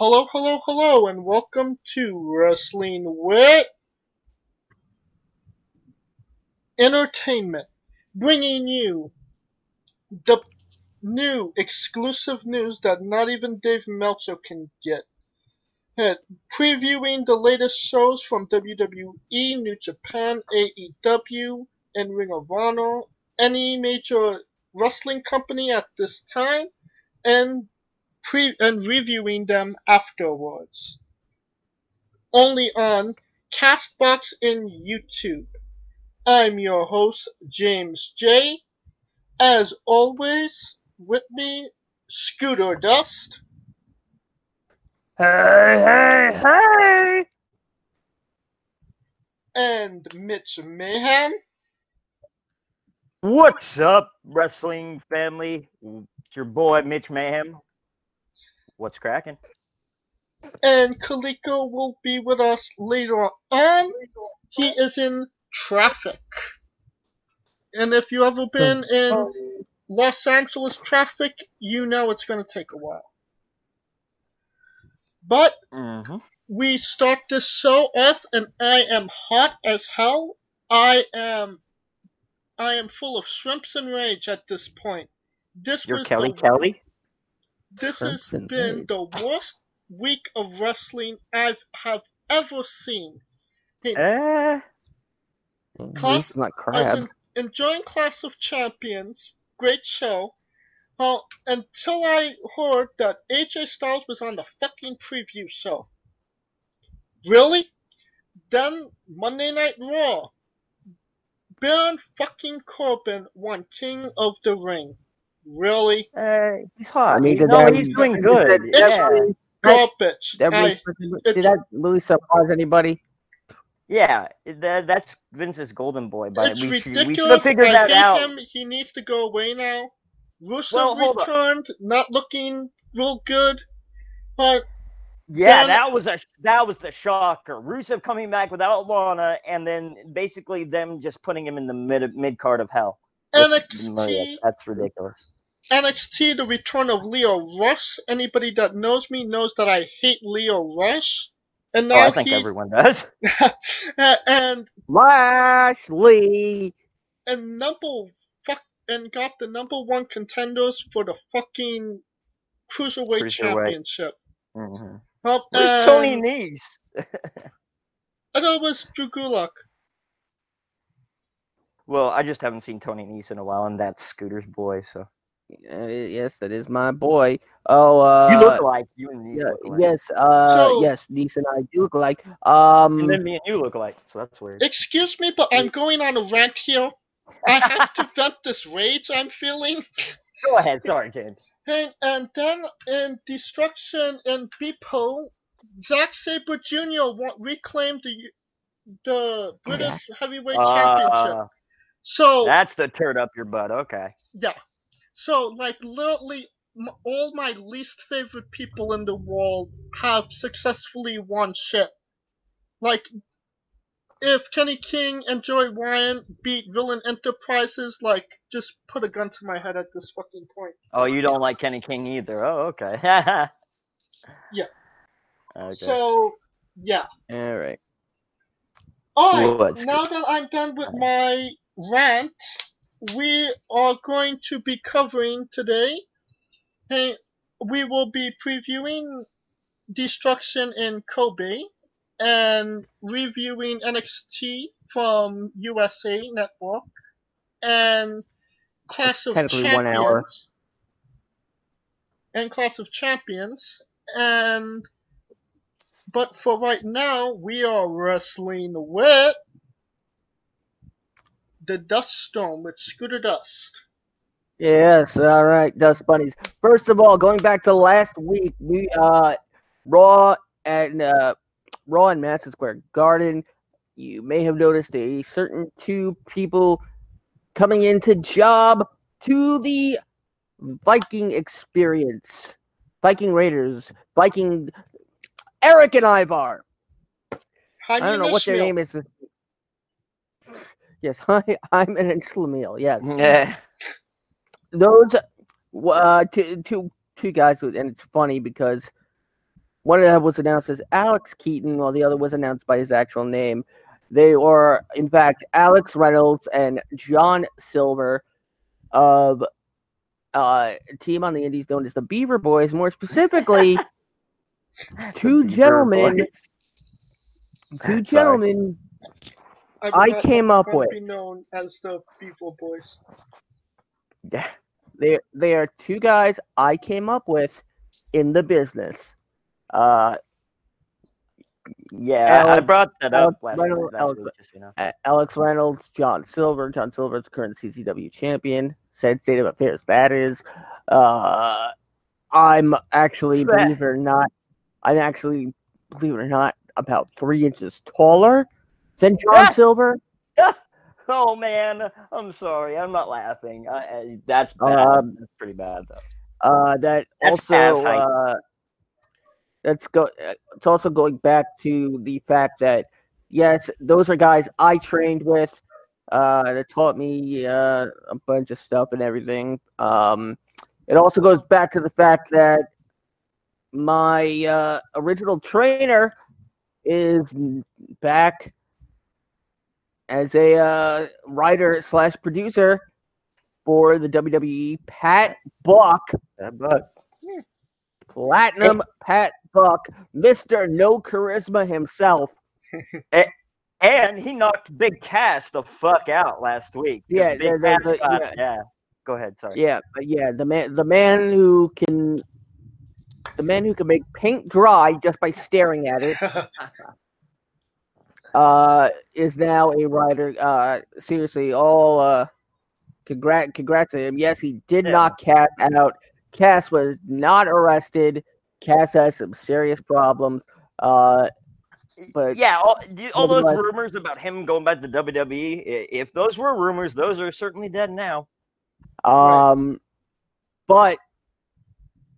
Hello, hello, hello, and welcome to Wrestling with Entertainment, bringing you the new exclusive news that not even Dave Meltzer can get. Previewing the latest shows from WWE, New Japan, AEW, and Ring of Honor, any major wrestling company at this time, and pre and reviewing them afterwards. Only on Castbox and YouTube. I'm your host, James J. As always, with me, Scooter Dust. Hey, hey, hey! And Mitch Mayhem. What's up, wrestling family? It's your boy, Mitch Mayhem. What's cracking? And Coleco will be with us later on. He is in traffic. And if you ever been in Los Angeles traffic, you know it's going to take a while. But Mm-hmm. we start this show off, and I am hot as hell. I am, I am full of shrimps and rage at this point. This You're was Kelly the, Kelly? This has been the worst week of wrestling I've have ever seen. Eh, Class- not crab. en- enjoying Clash of Champions, great show. Well, until I heard that AJ Styles was on the fucking preview show. Really? Then Monday Night Raw. Baron fucking Corbin won King of the Ring. Really? eh, he's hot. I mean, He's- did no, that- he's doing did good. that- It's- Yeah. Garbage. That I, really, it- did that really surprise anybody? Yeah, that, that's Vince's golden boy, but it's we should, we should have I that hate out. him. He needs to go away now. Rusev Well, hold on. returned, not looking real good. But Yeah, Then- that was a that was the shocker. Rusev coming back without Lana, and then basically them just putting him in the mid mid card of hell. with Maria. NXT, That's ridiculous. NXT, the return of Lio Rush. Anybody that knows me knows that I hate Lio Rush. And Oh, now I think he's everyone does. and Lashley. and number fuck and got the number one contenders for the fucking cruiserweight Cruiserweight. championship. hmm Well, Where's Tony and- I thought it was Drew Gulak. Well, I just haven't seen Tony Nese in a while, and that's Scooter's boy. So Uh, yes, that is my boy. Oh, uh, you look alike. You and Nese yeah, look alike. yes, uh, So- yes, Nese and I do look alike. Um, And then me and you look alike. So that's weird. Excuse me, but I'm going on a rant here. I have to vent this rage I'm feeling. Go ahead. Sorry, James. And, and then in Destruction and Beppu, Zack Sabre Jr. wa- reclaimed the the British Heavyweight Championship. Uh, So that's the turd up your butt. Okay. yeah, so like literally m- all my least favorite people in the world have successfully won shit. Like if Kenny King and Joey Ryan beat Villain Enterprises, like just put a gun to my head at this fucking point. Oh, you don't like Kenny King either. Oh, okay. Yeah. Okay. So yeah. all right. Alright, Let's now that I'm done with my rant, we are going to be covering today. Hey, we will be previewing Destruction in Kobe and reviewing NXT from USA Network and Clash of Champions. And Clash of Champions and but for right now, we are wrestling with the Dust Storm with Scooter Dust. Yes, all right, Dust Bunnies. First of all, going back to last week, we uh Raw and uh Raw and Madison Square Garden. You may have noticed a certain two people coming into job to the Viking experience. Viking Raiders, Viking Eric and Ivar. I don't know what their name is. Yes, hi, I'm an Schlemiel. Yes, Yeah. those uh two two two guys and it's funny because one of them was announced as Alex Keaton, while the other was announced by his actual name. They were, in fact, Alex Reynolds and John Silver of uh, a team on the Indies known as the Beaver Boys. More specifically, two gentlemen, Boys. two gentlemen would I came up with. Be known as the Beaver Boys. Yeah. They they are two guys I came up with in the business. Uh, Yeah, I- I brought that up Alex last, Reynolds- last Alex- week, just you know. Alex Reynolds, John Silver. John Silver is the current CCW champion. Said state of affairs that is. Uh, I'm actually, believe it or not, I'm actually, believe it or not, about three inches taller than John! Silver. Oh man, I'm sorry, I'm not laughing. I, I, that's bad. Um, that's pretty bad though. Uh, that That's also uh, that's go. It's also going back to the fact that yes, those are guys I trained with. Uh, that taught me uh, a bunch of stuff and everything. Um, it also goes back to the fact that my uh, original trainer is back as a uh, writer slash producer for the WWE. Pat Buck, Bad butt. Platinum Pat Buck, Mister No Charisma himself. And he knocked Big Cass the fuck out last week. Yeah, Big the- the- Cass the- got- yeah. yeah. Go ahead. Sorry. Yeah, but yeah, the man, the man who can, the man who can make paint dry just by staring at it, uh, is now a writer. Uh, seriously, all uh, congrats, congrats to him. Yes, he did Yeah. knock Cass out. Cass was not arrested. Cass has some serious problems. Uh, but- yeah, all, all those rumors about him going back to WWE, if those were rumors, those are certainly dead now. Right. Um, but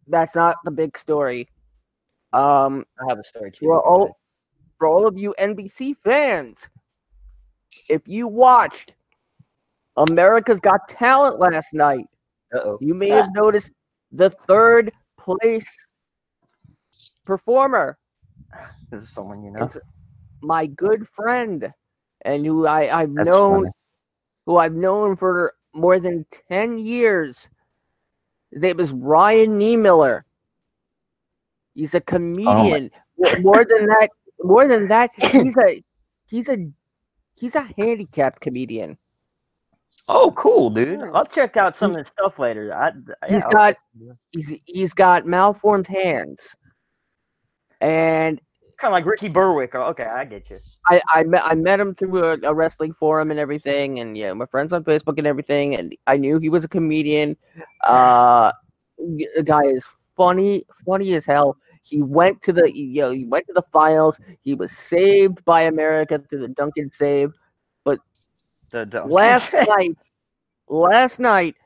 that's not the big story. Um, I have a story too. all for all of you NBC fans, if you watched America's Got Talent last night, Uh oh. you may have noticed the third place performer, This is someone you know. It's my good friend, and who I, I've That's known funny. who I've known for more than 10 years. His name is Ryan Niemiller. He's a comedian. More- more than that, more than that, he's a he's a he's a handicapped comedian. Oh, cool, dude. I'll check out some of his stuff later. I, yeah, He's got he's he's got malformed hands. And kind of like Ricky Berwick. Oh, Okay, I get you. I, I met I met him through a, a wrestling forum and everything, and yeah, my friends on Facebook and everything, and I knew he was a comedian. Uh, the guy is funny, funny as hell. He went to the you know he went to the finals. He was saved by America through the Dunkin' save. The, the Last night, last night,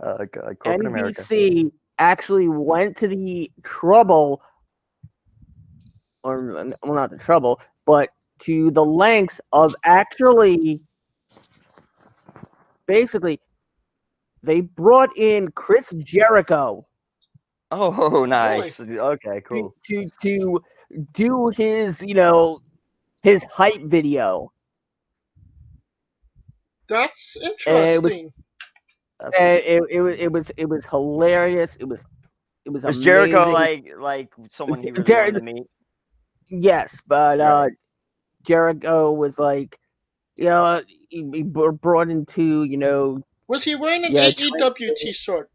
uh, God, corporate America. NBC actually went to the trouble, or well, not the trouble, but to the lengths of actually, basically, they brought in Chris Jericho Oh, nice. Okay, cool. to to do his, you know, his hype video, That's it was- interesting. That's and it, it was it was it was hilarious. It was it was Was Jericho like like someone he really Jer- wanted to meet? Yes, but uh, Right. Jericho was like, you know, he, he brought into, you know, Was he wearing an Yeah, AEW t-shirt?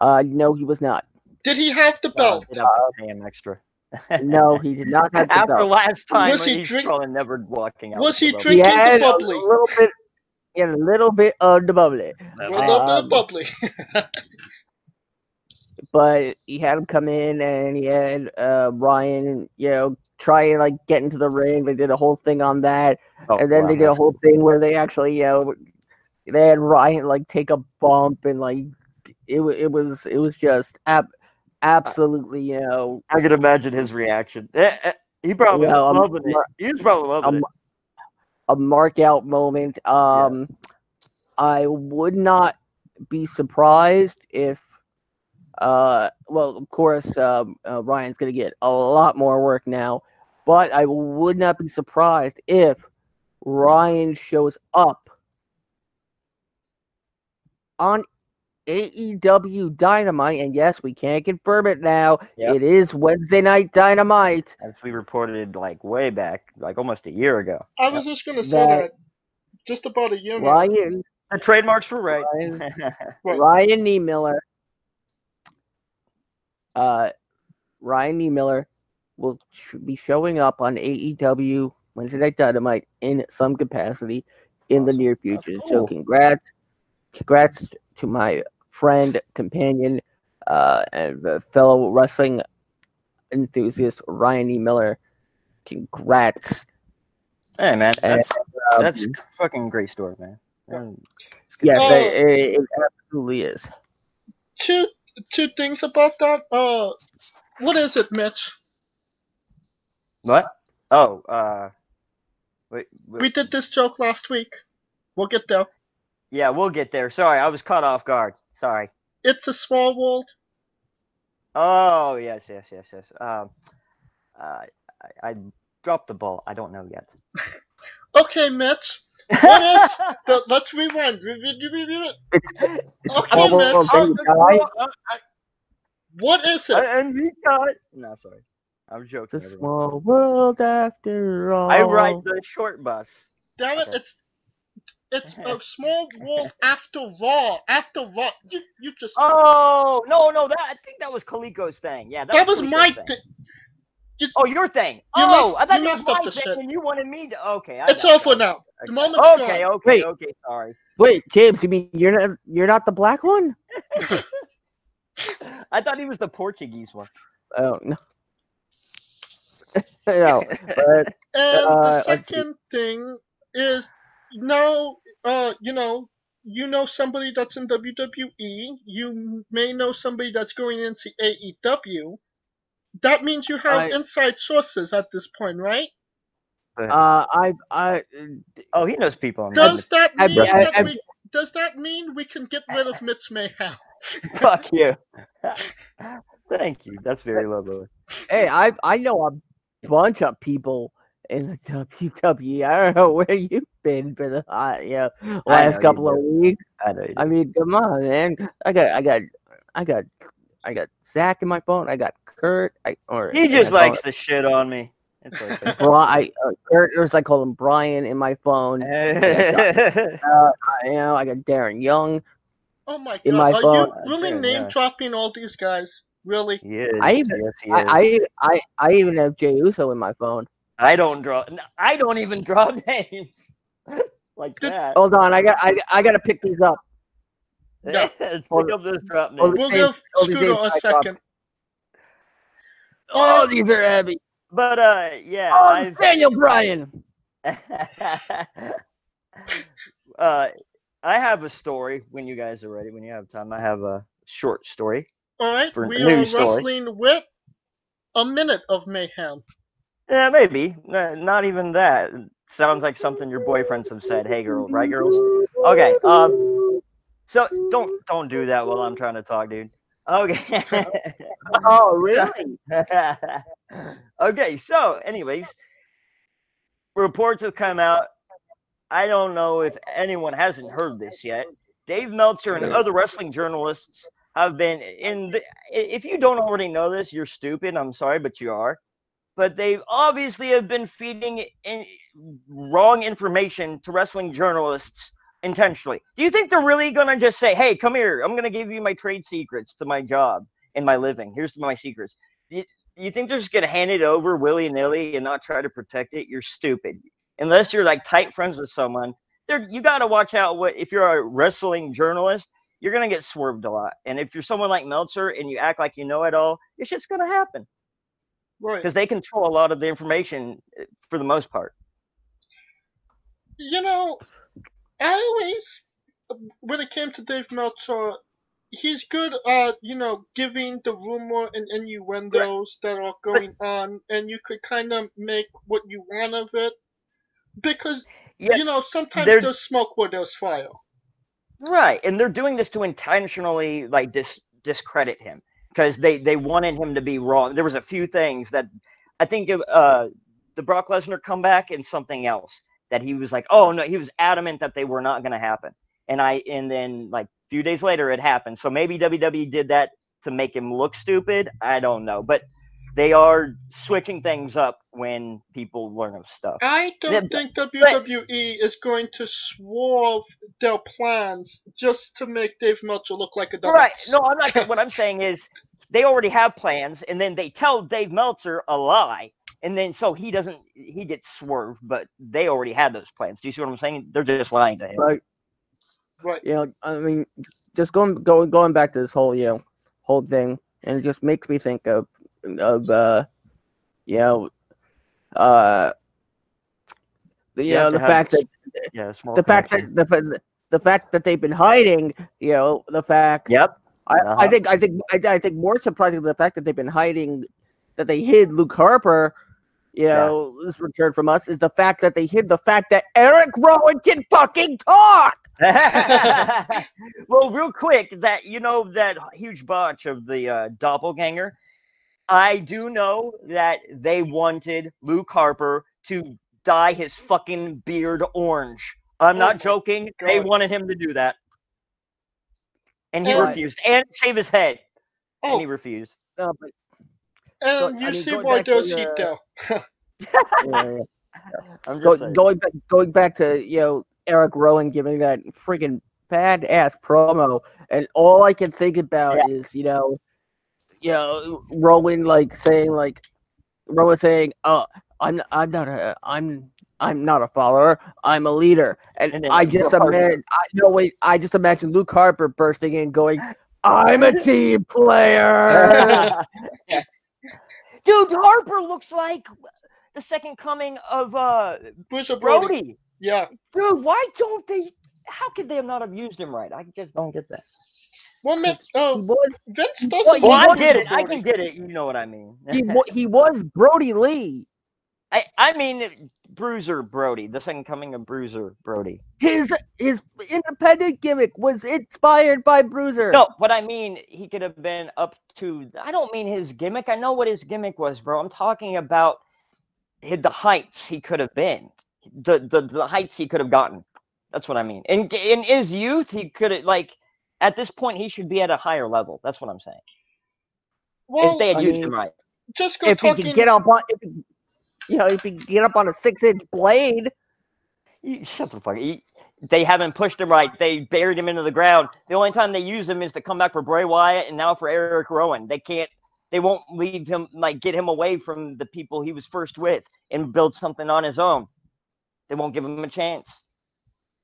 Uh, no, he was not. Did he have the belt? they'd pay him extra. No, he did not have the After belt. last time, Was he he's drink- probably never walking out. Was he the He drinking the had a little bit, he had a little bit of the bubbly, a little bit Um, of bubbly. but he had him come in and he had uh, Ryan, you know, try and like get into the ring. They did a whole thing on that. Oh, and then wow, they did a that's- whole thing where they actually, you know, they had Ryan like take a bump and like it was it was it was just ab- absolutely, you know, I can imagine his reaction. Eh, eh, He probably Well, was loving it. He was probably loving um, it. a mark out moment. Um, I would not be surprised if, uh, well, of course, um, uh, Ryan's going to get a lot more work now, but I would not be surprised if Ryan shows up on AEW Dynamite. And yes, we can't confirm it now. Yep. It is Wednesday Night Dynamite. As we reported like way back, like almost a year ago. I was just gonna say That- that, just about a year now. Ryan, The trademarks were right. Ryan, Right. Ryan Niemiller. Uh, Ryan Niemiller will sh- be showing up on AEW Wednesday Night Dynamite in some capacity in the near future. cool. So congrats, congrats to my friend, companion, uh, and uh, fellow wrestling enthusiast Ryan E. Miller. Congrats. hey man, that's Um, that's fucking great story, man. Um, it's good. yes, it, it, it absolutely is. Two two things about that. Uh, what is it, Mitch? What? Oh, uh, wait, wait. We did this joke last week. We'll get there. Yeah, we'll get there. Sorry, I was caught off guard. Sorry. It's a small world. Oh yes, yes, yes, yes. Um, uh, I, I dropped the ball. I don't know yet. Okay, Mitch. What is the, let's rewind. Re- re- re- re- re- It's Okay, all Mitch. over Oh, you uh, uh, What is it? and he got. No, sorry. I'm joking. It's a everyone. small world after all. I ride the short bus. Damn it! Okay. It's it's a small world after Raw. After Raw, you you just Oh no, no, that I think that was Coleco's thing. Yeah, that, that was Coleco's my thing. thing. You- Oh, your thing. You oh, messed- I thought you messed up the shit. and you wanted me to. Okay, I It's got over you. now. The Okay. moment's Okay, gone. okay, Wait. okay. Sorry. Wait, James, you mean you're not you're not the black one? I thought he was the Portuguese one. Oh no. no, but And Uh, the second thing is now, uh, you know, you know somebody that's in WWE. You may know somebody that's going into AEW. That means you have I- inside sources at this point, right? uh, I I Oh, he knows people. in Does that I- mean I- that I- we? Does that mean we can get rid of Mitch Mayhem? Fuck you. Thank you. That's very lovely. hey I I know a bunch of people in the WWE. I don't know where you've been for the uh, you know, I know last couple of weeks. I know. I mean, come on, man. I got I got I got I got Zach in my phone. I got Kurt. I or he just my phone. likes to shit on me. It's okay. Bri- I, uh, Kurt, or as I call him, Brian in my phone. Uh, I, you know, I got Darren Young. Oh my In god! my Are phone. you really Yeah, name yeah. dropping all these guys? Really? He is. I even- yes, I. I, I, I even have Jay Uso in my phone. I don't draw. I don't even draw names like that. Hold on, I got, I, I got to pick these up. Yeah. Pick up this drop name. We'll give Scooter a Dave Cyclops. second. Oh, these are heavy. But uh, yeah, Oh, I've Daniel Bryan. uh, I have a story when you guys are ready. When you have time, I have a short story. All right, For we a new are story. wrestling with a minute of mayhem. Yeah, maybe. Not even that. Sounds like something your boyfriends have said. Hey, girl, right, girls? Okay. Um. So don't don't do that while I'm trying to talk, dude. Okay. Oh, really? okay, so anyways, reports have come out. I don't know if anyone hasn't heard this yet. Dave Meltzer and other wrestling journalists have been in the, if you don't already know this, you're stupid. I'm sorry, but you are. But they obviously have been feeding in wrong information to wrestling journalists intentionally. Do you think they're really going to just say, "Hey, come here. I'm going to give you my trade secrets to my job and my living. Here's my secrets." You, you think they're just going to hand it over willy nilly and not try to protect it? You're stupid. Unless you're like tight friends with someone, there you got to watch out. What if you're a wrestling journalist? You're going to get swerved a lot. And if you're someone like Meltzer and you act like you know it all, it's just going to happen Right. because they control a lot of the information uh, for the most part. You know, I always, when it came to Dave Meltzer, he's good at, you know, giving the rumor and innuendos that are going on, and you could kind of make what you want of it. Because, Yeah, you know, sometimes there's smoke where there's fire. Right, and they're doing this to intentionally like dis- discredit him because they they wanted him to be wrong. There was a few things that I think uh, the Brock Lesnar comeback and something else that he was like, oh no, he was adamant that they were not going to happen. And I and then like a few days later it happened. So maybe WWE did that to make him look stupid. I don't know, but they are switching things up when people learn of stuff. I don't Yeah, think WWE is going to swerve their plans just to make Dave Meltzer look like a dumbass. Right. No, I'm not. what I'm saying is they already have plans, and then they tell Dave Meltzer a lie, and then so he doesn't. He gets swerved, but they already had those plans. Do you see what I'm saying? They're just lying to him. Right. Right. You know, I mean, just going going going back to this whole you know whole thing, and it just makes me think of of uh, you know, uh, the, you You know the have fact that Yeah, small the fact that the the fact that they've been hiding, you know, the fact Yep. I, Uh-huh. I think I think I, I think more surprising the fact that they've been hiding that they hid Luke Harper, you Yeah. know, this return from us is the fact that they hid the fact that Eric Rowan can fucking talk. well, real quick, that you know that huge botch of the uh, doppelganger. I do know that they wanted Luke Harper to dye his fucking beard orange. I'm Oh not my joking. They wanted him to do that, and he And- refused. And shave his head, and Oh, he refused. Uh, but, and I you mean, see going why back to there's the- heat yeah, I'm just saying. going back, going back to you know Eric Rowan giving that freaking badass promo, and all I can think about is you know, you know Rowan like saying like Rowan saying, "Oh, I'm I'm not a I'm I'm not a follower, I'm a leader," and, And I just imagine I no wait I just imagine Luke Harper bursting in going, "I'm a team player." Dude, Harper looks like the second coming of uh Bruiser Brody. Brody. Yeah. Dude, why don't they? How could they have not have used him right? I just don't get that. Well, man, he uh, was Vince doesn't. he Well, I was get Bruiser it. I can get it. You know what I mean. he, he was Brodie Lee. I, I mean Bruiser Brody, the second coming of Bruiser Brody. his his independent gimmick was inspired by Bruiser. No, what I mean, he could have been up to. I don't mean his gimmick. I know what his gimmick was, bro. I'm talking about hi- the heights he could have been, the the, the heights he could have gotten. That's what I mean. In in his youth, he could have like. At this point, he should be at a higher level. That's what I'm saying. Well, if they had I used mean, him right. just go if he talking. could get up on, if he, you know, if he could get up on a six inch blade, You- Shut the fuck. he- they haven't pushed him right. They buried him into the ground. The only time they use him is to come back for Bray Wyatt and now for Eric Rowan. They can't. They won't leave him like get him away from the people he was first with and build something on his own. They won't give him a chance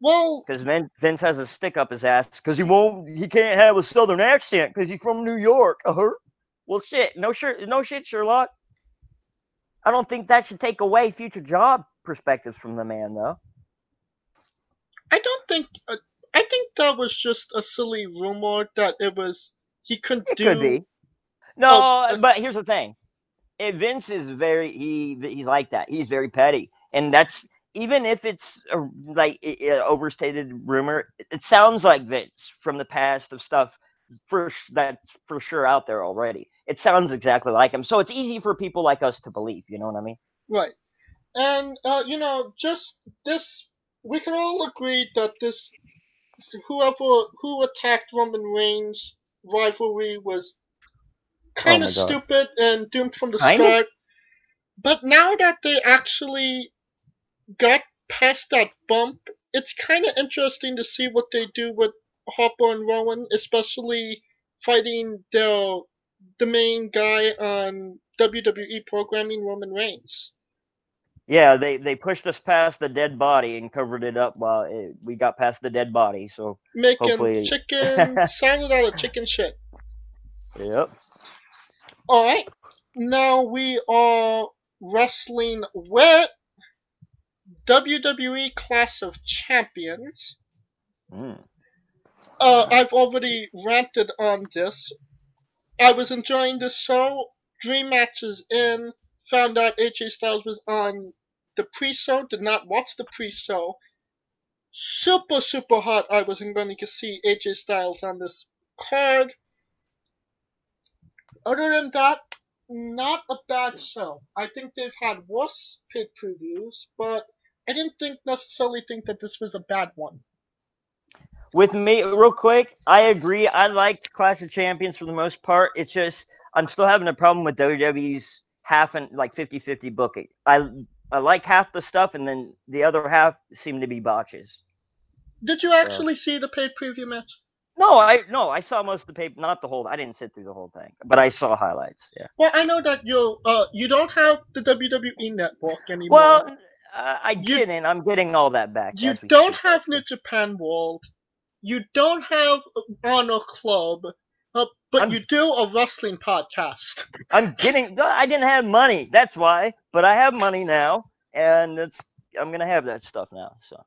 well, because Vince has a stick up his ass because he won't. He can't have a southern accent because he's from New York. Uh-huh. Well, shit. No shit. No shit, Sherlock. I don't think that should take away future job perspectives from the man, though. I don't think. Uh, I think that was just a silly rumor that it was he couldn't It do. could be. No, Oh, uh, but here's the thing. Vince is very he he's like that. He's very petty, and that's even if it's a, like i- overstated rumor. It sounds like Vince from the past of stuff for that's for sure out there already. It sounds exactly like him, so it's easy for people like us to believe. You know what I mean? Right. And, uh, you know, just this, we can all agree that this, whoever, who attacked Roman Reigns rivalry was kind Oh of God. stupid and doomed from the Kinda? start. But now that they actually got past that bump, it's kind of interesting to see what they do with Harper and Rowan, especially fighting the the main guy on WWE programming, Roman Reigns. Yeah, they they pushed us past the dead body and covered it up while it, we got past the dead body. So making Hopefully- chicken salad out of chicken shit. yep. All right, now we are wrestling with WWE Clash of Champions. Mm. Uh, I've already ranted on this. I was enjoying the show. Dream matches in. Found out AJ Styles was on the pre-show. Did not watch the pre-show. Super, super hot. I wasn't going to see AJ Styles on this card. Other than that, not a bad show. I think they've had worse pay previews, but I didn't think necessarily think that this was a bad one. With me, real quick, I agree. I liked Clash of Champions for the most part. It's just I'm still having a problem with WWE's half and like 50-50 booking. I I like half the stuff, and then the other half seem to be botches. Did you actually see the paid preview match? No, I no, I saw most of the paper, not the whole. I didn't sit through the whole thing, but I saw highlights. Yeah. Well, I know that you uh you don't have the WWE network anymore. Well, uh, I didn't. I'm getting all that back. you don't have New Japan World. You don't have Honor Club, uh, but I'm- you do a wrestling podcast. I'm getting. I didn't have money. That's why. But I have money now, and it's. I'm gonna have that stuff now. So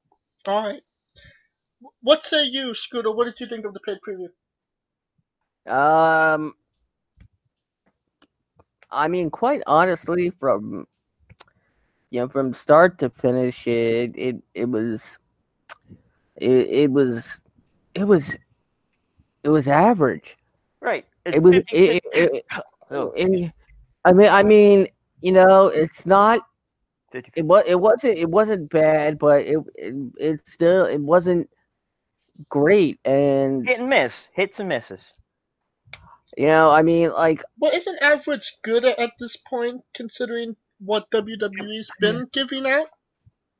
All right. What say you, Scooter? What did you think of the paid preview? Um, I mean, quite honestly, from you know, from start to finish, it it it was, it, it was, it was, it was average. right. It's It was. 50, It, it, it, oh, it- I mean, I mean, you know, it's not. 50, It was. It wasn't. It wasn't bad, but it it, it still it wasn't great. And hit and miss, hits and misses. you know, I mean, like Well, isn't average good at this point, considering what WWE's been giving out?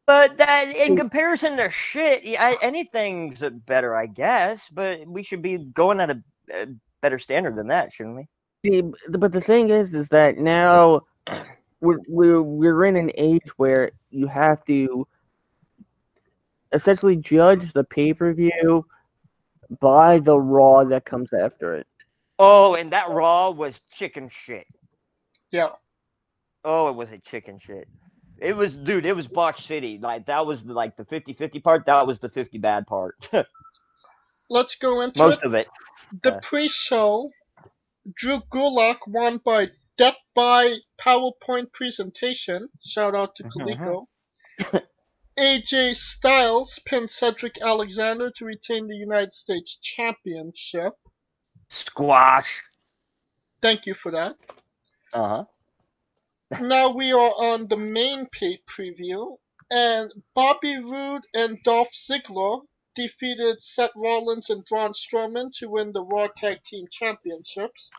But that, in comparison to shit, yeah, I, anything's better, I guess. But we should be going at a, a better standard than that, shouldn't we? See, but the thing is, is that now we're we're we're in an age where you have to essentially judge the pay per view by the Raw that comes after it. Oh, and that Raw was chicken shit. Yeah. Oh, it was a chicken shit. It was, dude. It was Botch City. Like that was the, like the 50-50 part. That was the fifty bad part. Let's go into Most it. of it. The uh, pre-show, Drew Gulak won by death by PowerPoint presentation. Shout out to Mhm, Coleco. AJ Styles pinned Cedric Alexander to retain the United States Championship. Squash. Thank you for that. Uh huh. Now we are on the main pay preview, and Bobby Roode and Dolph Ziggler defeated Seth Rollins and Braun Strowman to win the Raw Tag Team Championships.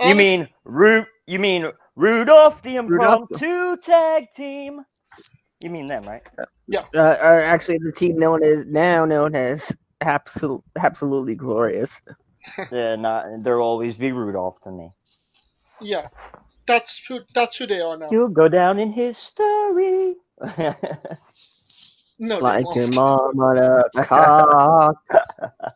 You Um, mean Ru? You mean Rudolph the Rudolph. impromptu tag team? You mean them, right? Uh, uh, actually, the team known as now known as absolute absolutely glorious. Yeah, not. They'll always be Rudolph to me. Yeah, that's who that's who they are now. You'll go down in history. No, Like your mom on a cock.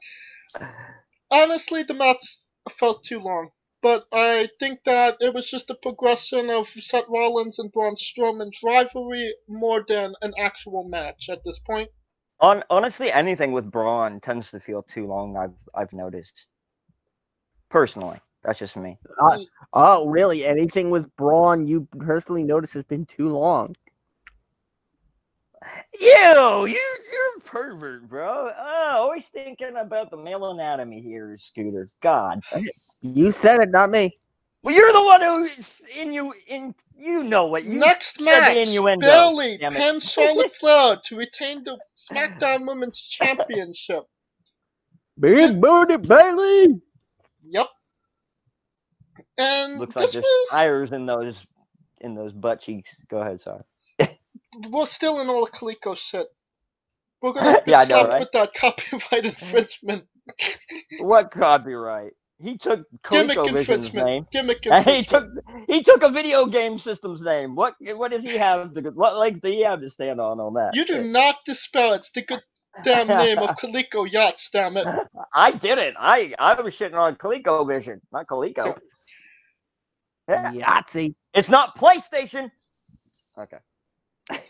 Honestly, the match felt too long, but I think that it was just a progression of Seth Rollins and Braun Strowman's rivalry more than an actual match at this point. On honestly, anything with Braun tends to feel too long. I've I've noticed. Personally, that's just me. Uh, oh, really? Anything with Braun you personally notice has been too long. You, you, you're a pervert, bro. Oh, always thinking about the male anatomy here, Scooter. God. You said it, not me. Well, you're the one who's in you in. You know what you Next said match, the innuendo. Bayley Damn it. pinned Charlotte Flair to retain the SmackDown Women's Championship. Big booty Bayley. Yep. And Looks like there's was tires in those in those butt cheeks. Go ahead, sorry. we're still in all the Coleco shit. We're gonna Yeah, I know, stop right? with that copyright infringement, What copyright? He took ColecoVision's infringement, name. gimmick And he took he took a video game system's name. What what does he have? To, what legs do he have to stand on on that? You do not disparage the good damn name of Coleco Yachts, damn it. I didn't. I I was shitting on ColecoVision, not Coleco. Yeah. Yahtzee. It's not PlayStation. Okay.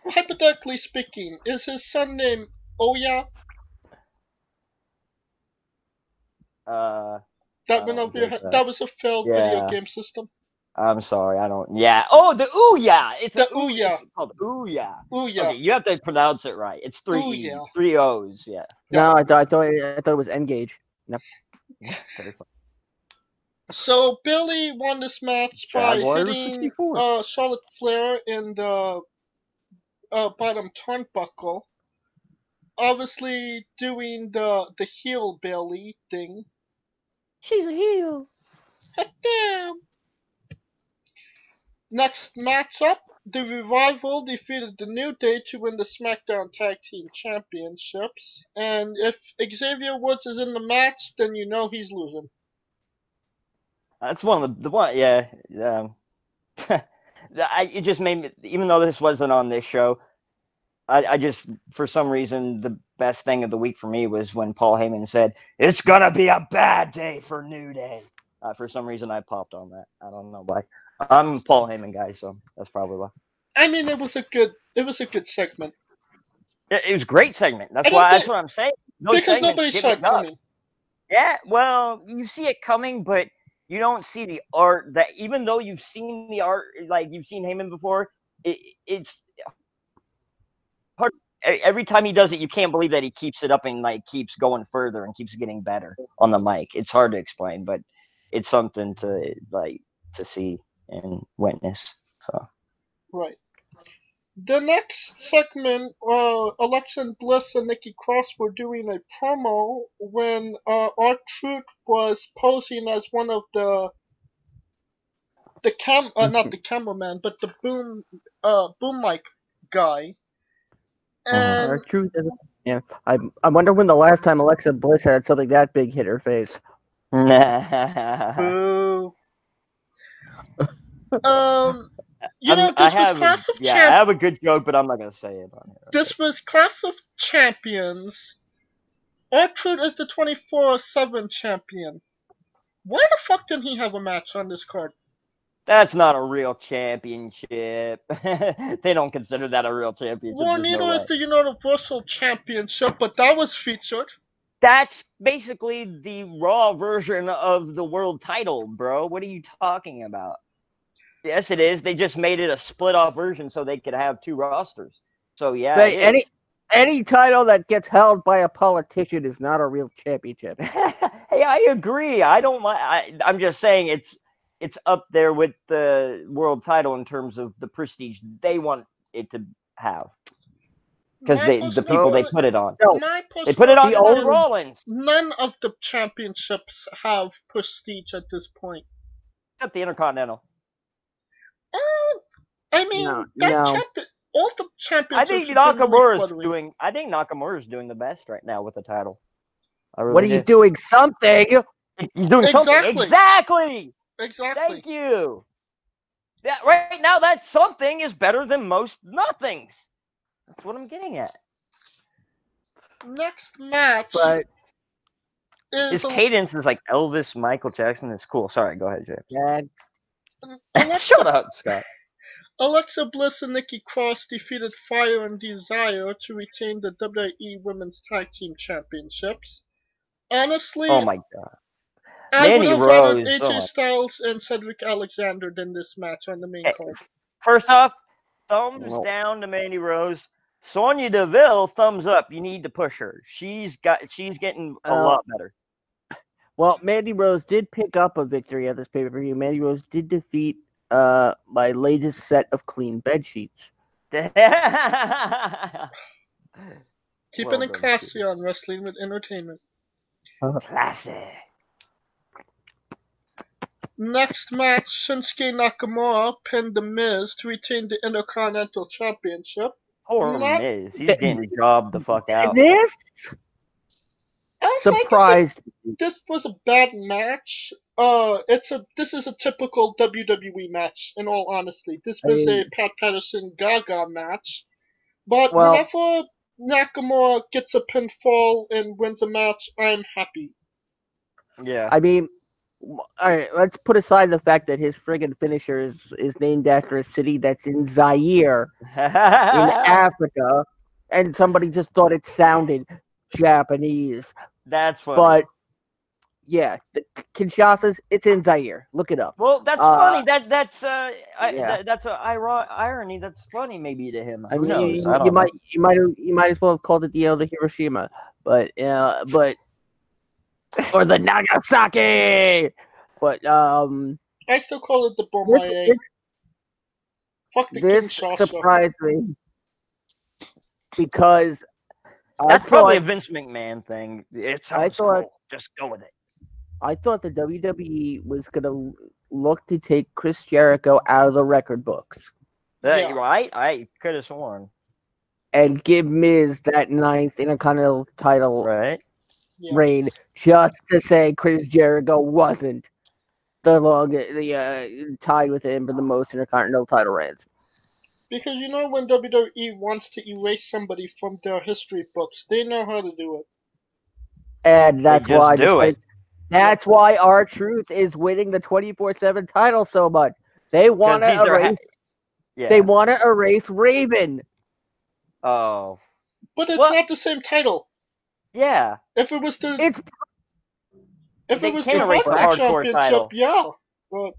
Hypothetically speaking, is his son named Oya? Uh, That went over your head. so. That was a failed video game system. I'm sorry. I don't. Yeah. Oh, the Ouya. It's The a, ooh- Ouya. It's called Ouya. Ouya. Okay, you have to pronounce it right. It's three Ouya. three O's. Yeah. No, I thought I thought I thought it was N-Gage. Very fun. So Billy won this match by Jaguars hitting 64. uh, Charlotte Flair in the uh, bottom turnbuckle. Obviously doing the the heel Bayley thing. She's a heel. Damn. Next matchup, the Revival defeated the New Day to win the SmackDown Tag Team Championships. And if Xavier Woods is in the match, then you know he's losing. That's one of the, the one. Yeah. Um, I, it just made me, even though this wasn't on this show, I, I just, for some reason, the best thing of the week for me was when Paul Heyman said, It's going to be a bad day for New Day. Uh, for some reason, I popped on that. I don't know why. I'm Paul Heyman guy, so that's probably why. I mean, it was a good it was a good segment It, it was a great segment. That's why. think- That's what I'm saying. Those because nobody saw it coming. Yeah, well, you see it coming, but you don't see the art that even though you've seen the art, like you've seen Heyman before, it, it's hard. Every time he does it, you can't believe that he keeps it up and like keeps going further and keeps getting better on the mic. It's hard to explain, but it's something to like to see and witness. So Right. The next segment, uh, Alexa Bliss and Nikki Cross were doing a promo when uh, our Truth was posing as one of the the cam, uh, not the cameraman, but the boom, uh, boom mic guy. And Our truth is, yeah. I I wonder when the last time Alexa Bliss had something that big hit her face. boo. um, you know, I'm- I this was have a- Class of yeah, I have a good joke, but I'm not gonna say it on here. This was Clash of Champions. Orchard is the 24 7 champion. Why the fuck didn't he have a match on this card? That's not a real championship. they don't consider that a real championship. Well, no is the Universal Championship, but that was featured. That's basically the raw version of the world title, bro. What are you talking about? Yes, it is. They just made it a split off version so they could have two rosters. So yeah, They- any is. any title that gets held by a politician is not a real championship. hey, I agree. I don't mind. I, I'm just saying it's it's up there with the world title in terms of the prestige they want it to have because My the personal people they put it on. No, They put it on The old- Rollins, None of the championships have prestige at this point. except the Intercontinental. Uh, I mean, No, that no. champi- all the I championships. think have been really Nakamura is doing. I think Nakamura is doing the best right now with the title. I really When he's do. doing something, He's doing something. Exactly. Exactly. Exactly. Thank you. That right now, that something is better than most nothings. That's what I'm getting at. Next match but is His a- cadence is like Elvis, Michael Jackson. It's cool. Sorry, go ahead, yeah, Jay. Alexa, Shut up, Scott. Alexa Bliss and Nikki Cross defeated Fire and Desire to retain the WWE Women's Tag Team Championships. Honestly, Oh my god. I Mandy would have rather Rose, AJ oh Styles and Cedric Alexander than this match on the main Hey, card. First off, thumbs Well- down to Mandy Rose. Sonya Deville, thumbs up. You need to push her. She's got. She's getting a Uh, lot better. Well, Mandy Rose did pick up a victory at this pay per view. Mandy Rose did defeat uh my latest set of clean bed sheets. Keeping Well it done, classy on Wrestling with Entertainment. Classic. Next match, Shinsuke Nakamura pinned The Miz to retain the Intercontinental Championship. Poor Not- Miz. He's getting jobbed the fuck out. This Also, I think surprised. this was a bad match. Uh, it's a this is a typical WWE match. In all honesty, this was a Pat Patterson Gaga match. But Well- whenever Nakamura gets a pinfall and wins a match, I'm happy. Yeah. I mean, all right, let's put aside the fact that his friggin' finisher is, is named after a city that's in Zaire in Africa, and somebody just thought it sounded Japanese. That's funny. But yeah, the Kinshasa's it's in Zaire. Look it up. well, that's uh, funny. That that's uh, I, yeah. that, that's a iro- irony. That's funny, maybe to him. I Who mean, knows? you, I you might you might you might as well have called it the the Hiroshima, but uh, but or the Nagasaki. but um, I still call it the this, Bomaye. this, Fuck the this Kinshasa. surprised me because I That's probably a Vince McMahon thing. It I sounds thought- cool. Just go with it. I thought the WWE was gonna look to take Chris Jericho out of the record books Uh, Yeah. Right? I could have sworn. and give Miz that ninth Intercontinental title Right? Yeah. reign just to say Chris Jericho wasn't the long the uh, tied with him for the most Intercontinental title reigns. Because you know when WWE wants to erase somebody from their history books, they know how to do it. And that's just why do it. That's why R-Truth is winning the twenty four seven title so much. They want to he's ha- erase. Yeah. They want to erase Raven. oh. But it's What? not the same title. Yeah. If it was the It's if it was the Hardcore hardcore Championship, title. yeah. But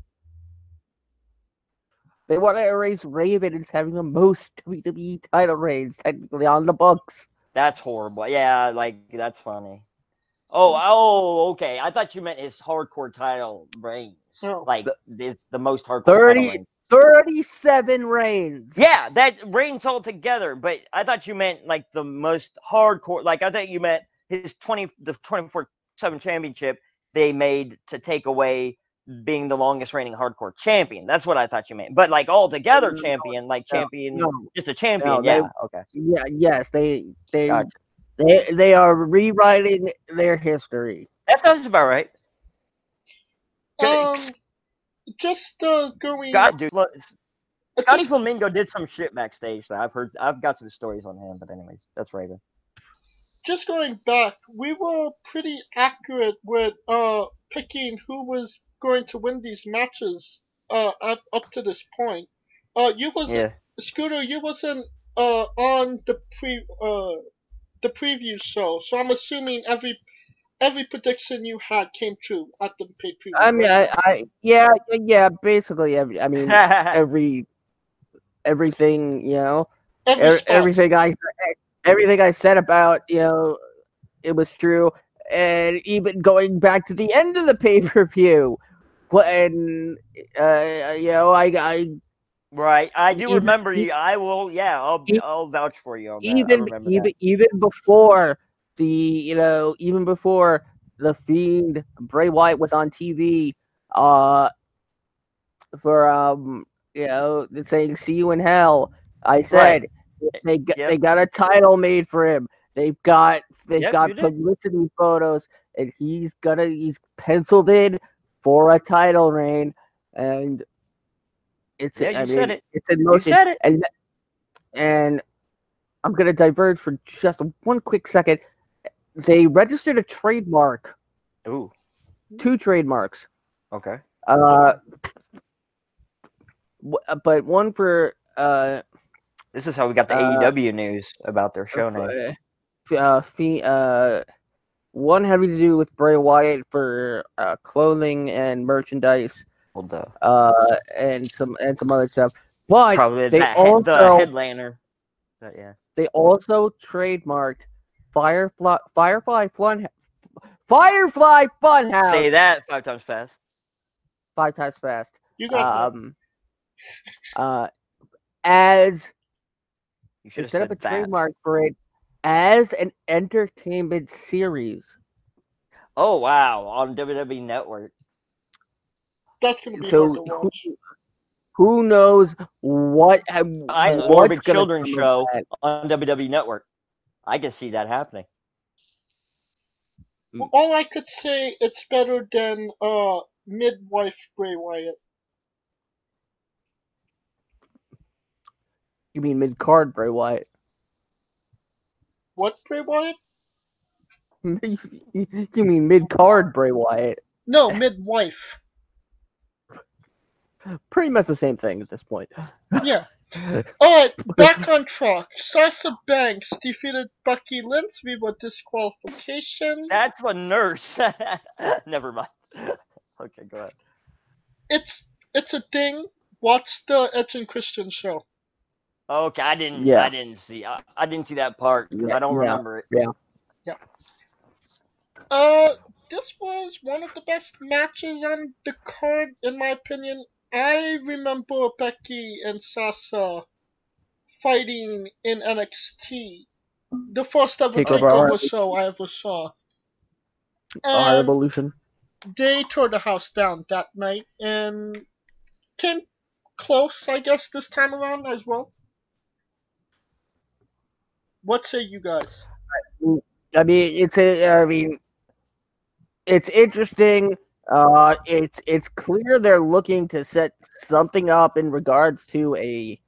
they want to erase Raven as having the most WWE title reigns technically on the books. That's horrible. Yeah, like that's funny. Oh, mm. oh, okay. I thought you meant his hardcore title reigns. No. Like it's the most hardcore 30 title reigns. Thirty seven reigns. Yeah, that reigns all together. But I thought you meant like the most hardcore. Like I thought you meant his twenty the twenty four seven championship they made to take away being the longest reigning hardcore champion. That's what I thought you meant. But like all together No, champion, like champion, No, just a champion. they- yeah. Okay. yeah, yes, they they Gotcha. they they are rewriting their history. That sounds about right. um, just uh, going. God, dude. Look, Scotty just- Flamingo did some shit backstage that I've heard. I've got some stories on him, but anyways, that's Raven. just going back, we were pretty accurate with uh picking who was going to win these matches uh up, up to this point. Uh, you was Yeah. Scooter, you wasn't uh on the pre uh the preview show, so I'm assuming every every prediction you had came true at the paid preview. I mean, I. I yeah, yeah, basically, every, I mean, every everything, you know, every er, everything I everything I said about, you know, it was true, and even going back to the end of the pay per view, when uh, you know, I, I right. I do Even- remember you. I will. Yeah, I'll. I'll vouch for you even even that. even before the you know even before the fiend Bray Wyatt was on TV uh for um you know saying see you in hell I said they Yep. they got a title made for him they've got they've Yep, got you publicity photos and he's gonna he's penciled in for a title reign and it's Yeah, I you mean, said it. it's in You motion said it. and and I'm gonna diverge for just one quick second. They registered a trademark, Ooh. two trademarks. Okay. Uh, uh, but one for uh, This is how we got the Uh, AEW news about their show name. Uh, uh, fee, uh, one having to do with Bray Wyatt for uh, clothing and merchandise, Well, duh. uh, and some and some other stuff. But Probably they that head, the headliner. But yeah. they also trademarked Firefly Firefly Fun Firefly Funhouse. Say that five times fast. five times fast. you got that. Um, uh, as You should set up a that. trademark for it as an entertainment series. Oh wow, on WWE Network. That's gonna be So hard to who, watch. who knows what I what's Morbid gonna Children's show that. on WWE Network. I can see that happening. Well, All I could say, it's better than uh midwife Bray Wyatt. You mean mid card Bray Wyatt? What Bray Wyatt? you mean mid card Bray Wyatt? No, midwife. Pretty much the same thing at this point. Yeah. Alright, back on track. Sasha Banks defeated Becky Lynch via disqualification. That's a nurse. Never mind. okay, go ahead. It's it's a thing. Watch the Edge and Christian show. Okay, I didn't. Yeah. I didn't see. I, I didn't see that part because Yeah, I don't yeah. remember it. Uh, this was one of the best matches on the card, in my opinion. I remember Becky and Sasha fighting in NXT, the first ever Takeover takeover show I ever saw. Our And evolution. they tore the house down that night and came close, I guess, this time around as well. What say you guys? I mean, it's a. I mean, it's interesting. Uh, it's it's clear they're looking to set something up in regards to a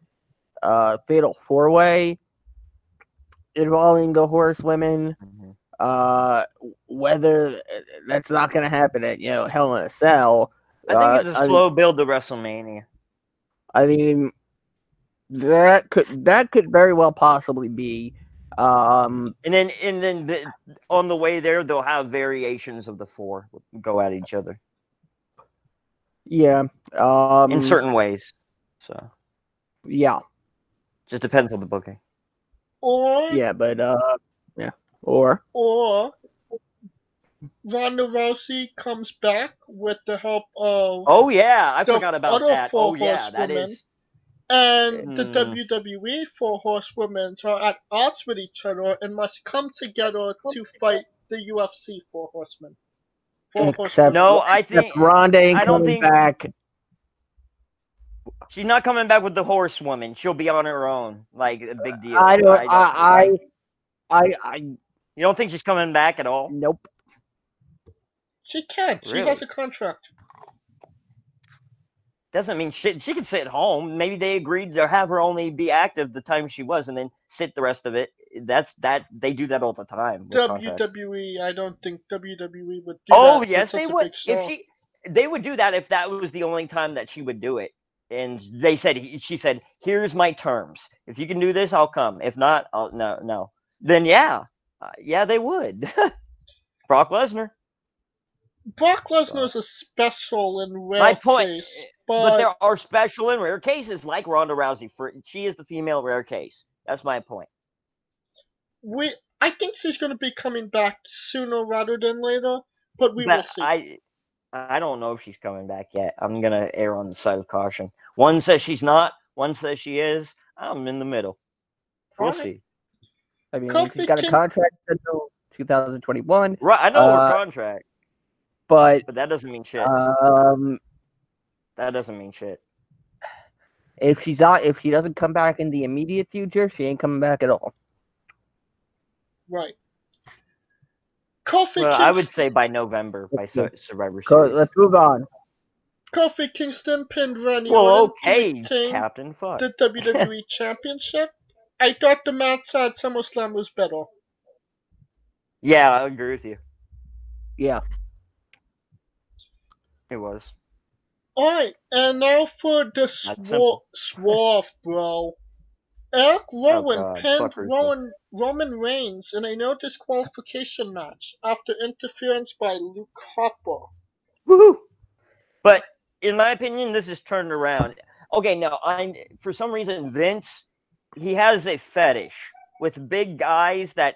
uh fatal four way involving the horsewomen. Uh, whether that's not going to happen at you know Hell in a Cell. I think uh, it's a I- slow build to WrestleMania. I mean, that could that could very well possibly be. Um, And then, and then the, on the way there, they'll have variations of the four go at each other yeah. Um, in certain ways. So Yeah. just depends on the booking. Or Yeah, but uh, yeah. Or or Ronda Rousey comes back with the help of Oh yeah, I forgot about other that. four Oh yeah, that horsewomen. is. And the Hmm. WWE four horsewomen are at odds with each other and must come together to fight the UFC four horsemen. Four Except- horsewomen. No, I if think Ronda ain't I coming think- back, she's not coming back with the horsewoman. She'll be on her own. Like a big deal. I don't. I, like, I, I, I, you don't think she's coming back at all? nope. She can't. She Really? has a contract. Doesn't mean shit. She could sit home. Maybe they agreed to have her only be active the time she was, and then sit the rest of it. That's that. They do that all the time. contracts. WWE, I don't think WWE would do Oh that. yes, they would. If she, they would do that if that was the only time that she would do it. And they said, she said, "Here's my terms. If you can do this, I'll come. If not, I'll no, no. Then yeah, uh, yeah, they would. Brock Lesnar. Brock Lesnar's a special and rare My point- case, But, but, there are special and rare cases like Ronda Rousey. For she is the female rare case. That's my point. we, I think she's going to be coming back sooner rather than later. But we will see. I, I don't know if she's coming back yet. I'm gonna err on the side of caution. One says she's not. One says she is. I'm in the middle. We'll Alright. see. I mean, Kofi she's got a contract until 2021, Right, I know Uh, her contract, but but that doesn't mean shit. um, that doesn't mean shit. if she's not, if she doesn't come back in the immediate future, she ain't coming back at all. right. Kofi, Well, Kingston, I would say by November, by Sur- Okay. Survivor Series. let's move on. Kofi Kingston pinned Randy Well, Orton to okay, retain Captain. Fuck. the WWE Championship. I thought the match at SummerSlam was better. Yeah, I agree with you. Yeah. It was. Alright, and now for the swerve, bro. Eric Rowan oh, God, pinned Rowan, Roman Reigns in a no disqualification match after interference by Luke Harper. Woohoo! But in my opinion, this is turned around. Okay, now I'm for some reason Vince he has a fetish with big guys that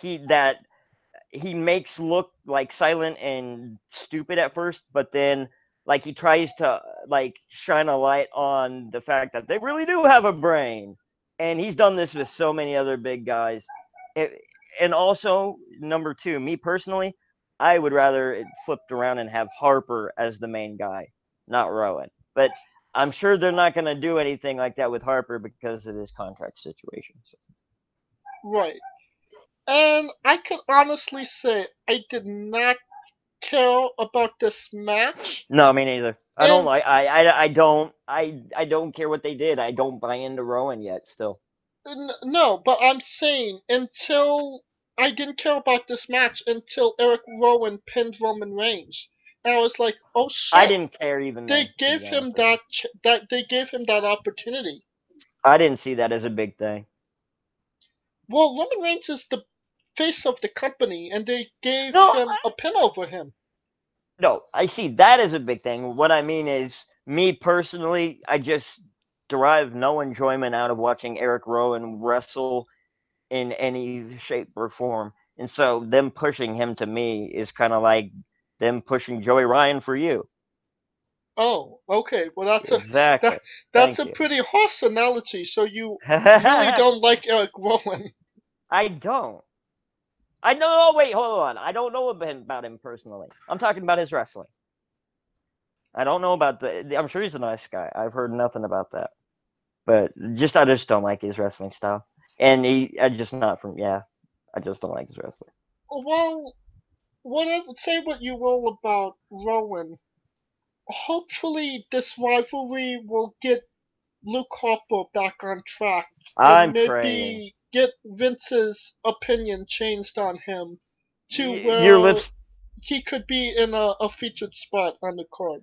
he that he makes look like silent and stupid at first, but then like he tries to uh, like shine a light on the fact that they really do have a brain. And he's done this with so many other big guys. It, and also number 2, me personally, I would rather it flipped around and have Harper as the main guy, not Rowan. But I'm sure they're not going to do anything like that with Harper because of his contract situation. So. Right. And I can honestly say I did not care about this match. No, me neither. I don't like. I, I I don't. I I don't care what they did. I don't buy into Rowan yet. Still. No, but I'm saying until I didn't care about this match until Eric Rowan pinned Roman Reigns. And I was like, oh shit. I didn't care even. they then, gave him honest with you. that ch- that they gave him that opportunity. I didn't see that as a big thing. Well, Roman Reigns is the face of the company, and they gave No, him I- a pin over him. No, I see that as a big thing. What I mean is, me personally, I just derive no enjoyment out of watching Eric Rowan wrestle in any shape or form. And so them pushing him to me is kind of like them pushing Joey Ryan for you. Oh, okay. Well, that's a exactly. that's Thank a you. pretty harsh analogy. So you really don't like Eric Rowan. I don't. I know. Oh, wait, hold on. I don't know about him, about him personally. I'm talking about his wrestling. I don't know about the. I'm sure he's a nice guy. I've heard nothing about that, but just I just don't like his wrestling style, and he. I just not from. Yeah, I just don't like his wrestling. Well, whatever. Say what you will about Rowan. Hopefully, this rivalry will get Luke Harper back on track. I'm maybe praying. Get Vince's opinion changed on him to Y- where Your lips, he could be in a, a featured spot on the card.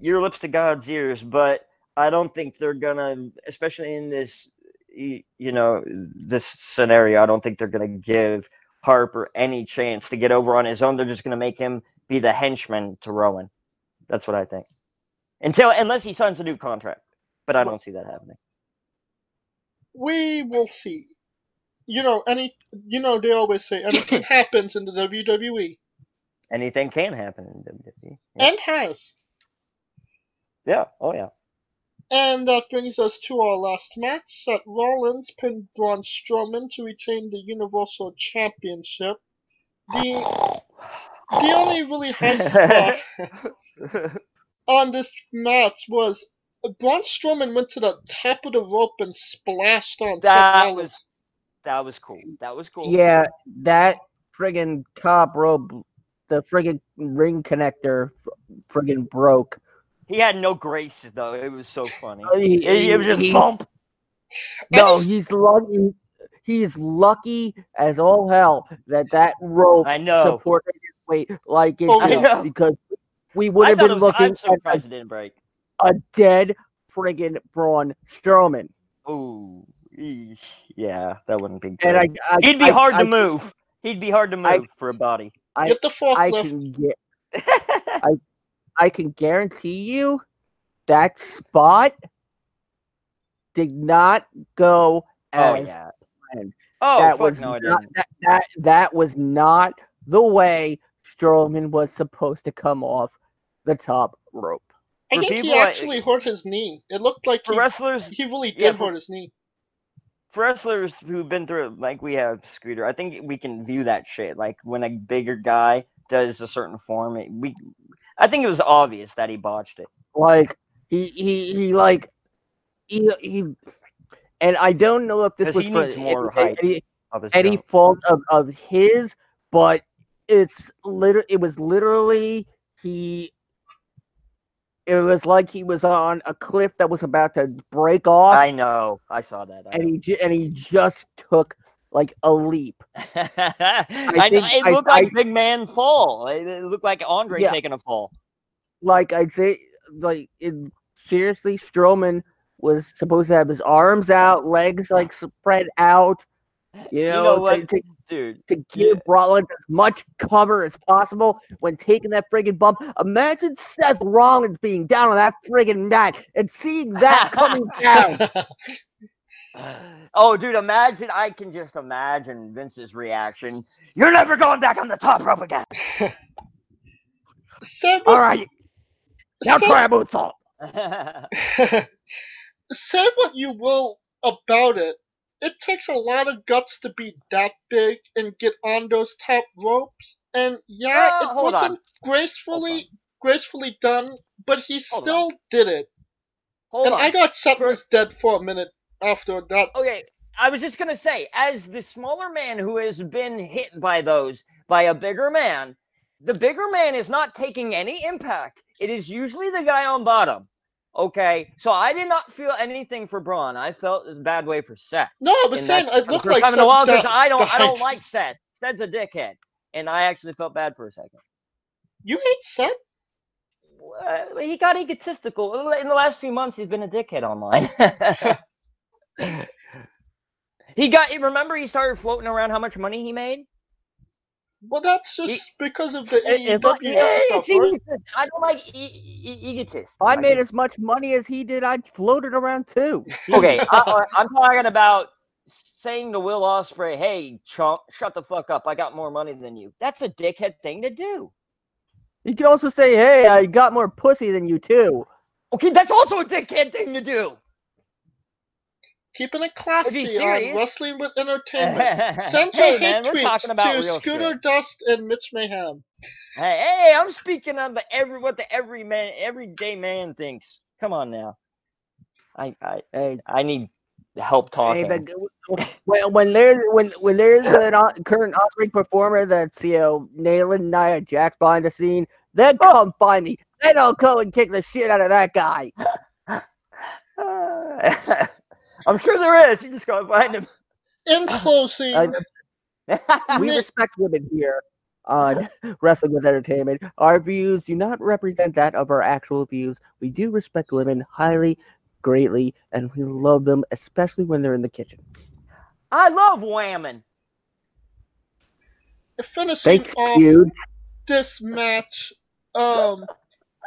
your lips to God's ears, but I don't think they're gonna, especially in this, you know, this scenario. I don't think they're gonna give Harper any chance to get over on his own. They're just gonna make him be the henchman to Rowan. That's what I think. Until unless he signs a new contract, but I don't see that happening. We will see. You know, any you know they always say anything happens in the WWE Anything can happen in WWE. Yeah. and has. yeah. Oh yeah. And that brings us to our last match. Seth Rollins pinned Braun Strowman to retain the Universal Championship. The the only really high spot on this match was Braun Strowman went to the top of the rope and splashed on Seth Rollins. was that was cool. That was cool. Yeah, that friggin' top rope, the friggin' ring connector, friggin' broke. He had no grace though. It was so funny. Oh, he- It, it was just he- bump. No, he's lucky. He's lucky as all hell that that rope I know. supported his weight like it Oh, did, know. because we would have been was, looking I'm at surprised it didn't break. a, a dead friggin' Braun Strowman. Ooh, eesh. Yeah, that wouldn't be good. And I, I He'd be I- hard I, to move. He'd be hard to move I- for a body. I- Get the I forklift. can get. I I can guarantee you that spot did not go oh as yeah. planned. Oh that fuck was no, not, that, that that was not the way Strowman was supposed to come off the top rope. I For think he people I- actually hurt his knee. It looked like For he, wrestlers, he really did yeah, for- hurt his knee. For wrestlers who've been through it, like we have Scooter, I think we can view that shit. Like when a bigger guy does a certain form, it, we, I think it was obvious that he botched it. Like he he he like he he, and I don't know if this was he for needs more any, any, Of his any fault of, of his, but it's liter it was literally he it was like he was on a cliff that was about to break off I know. I saw that. I and he ju- and he just took like a leap. I know, think it I- looked like I- big man fall. It, looked like Andre Yeah. taking a fall. Like I think like it, seriously Strowman was supposed to have his arms out, legs like spread out, you know, know to- what? Dude, to give Rollins as much cover as possible when taking that friggin' bump. Imagine Seth Rollins being down on that friggin' mat and seeing that coming down. oh, dude, imagine. I can just imagine Vince's reaction. You're never going back on the top rope again. Say All what, right, now say- try a moonsault. say what you will about it. It takes a lot of guts to be that big and get on those top ropes. And yeah, Uh, it wasn't on. gracefully gracefully done, but he Hold still did it. Hold and on. I got Seth For- was dead for a minute after that. Okay, I was just gonna say, as the smaller man who has been hit by those by a bigger man, the bigger man is not taking any impact. It is usually the guy on bottom. Okay, so I did not feel anything for Braun. I felt a bad way for Seth. No, And saying it looked like Seth while because I don't, I don't like Seth. Seth's a dickhead, and I actually felt bad for a second. You hate Seth? Uh, he got egotistical in the last few months. He's been a dickhead online. he got. Remember, he started floating around how much money he made. Well, that's just because of the If- if AEW I- stuff, it's right? egotist. I don't like e- e- egotists. I made as much money as he did, I floated around too. Okay, I, I'm talking about saying to Will Ospreay, "Hey, chump, shut the fuck up. I got more money than you." That's a dickhead thing to do. You can also say, "Hey, I got more pussy than you too." Okay, that's also a dickhead thing to do. Keeping it classy on? Wrestling with Entertainment. Send hey your man, hate we're tweets about to Scooter shit. Dust and Mitch Mayhem. Hey, hey, I'm speaking on the every what the every man, everyday man thinks. Come on now. I I Hey, I need help talking. hey talking. the, when, when there's when when there's an on, current on-ring performer that's you know nailing Nia Jax behind the scene, then Oh. come find me. Then I'll go and kick the shit out of that guy. I'm sure there is. You just gotta find him. In closing, Uh, we respect women here on Wrestling with Entertainment. Our views do not represent that of our actual views. We do respect women highly, greatly, and we love them, especially when they're in the kitchen. I love whamming. finishing Thanks, off feud. this match, um,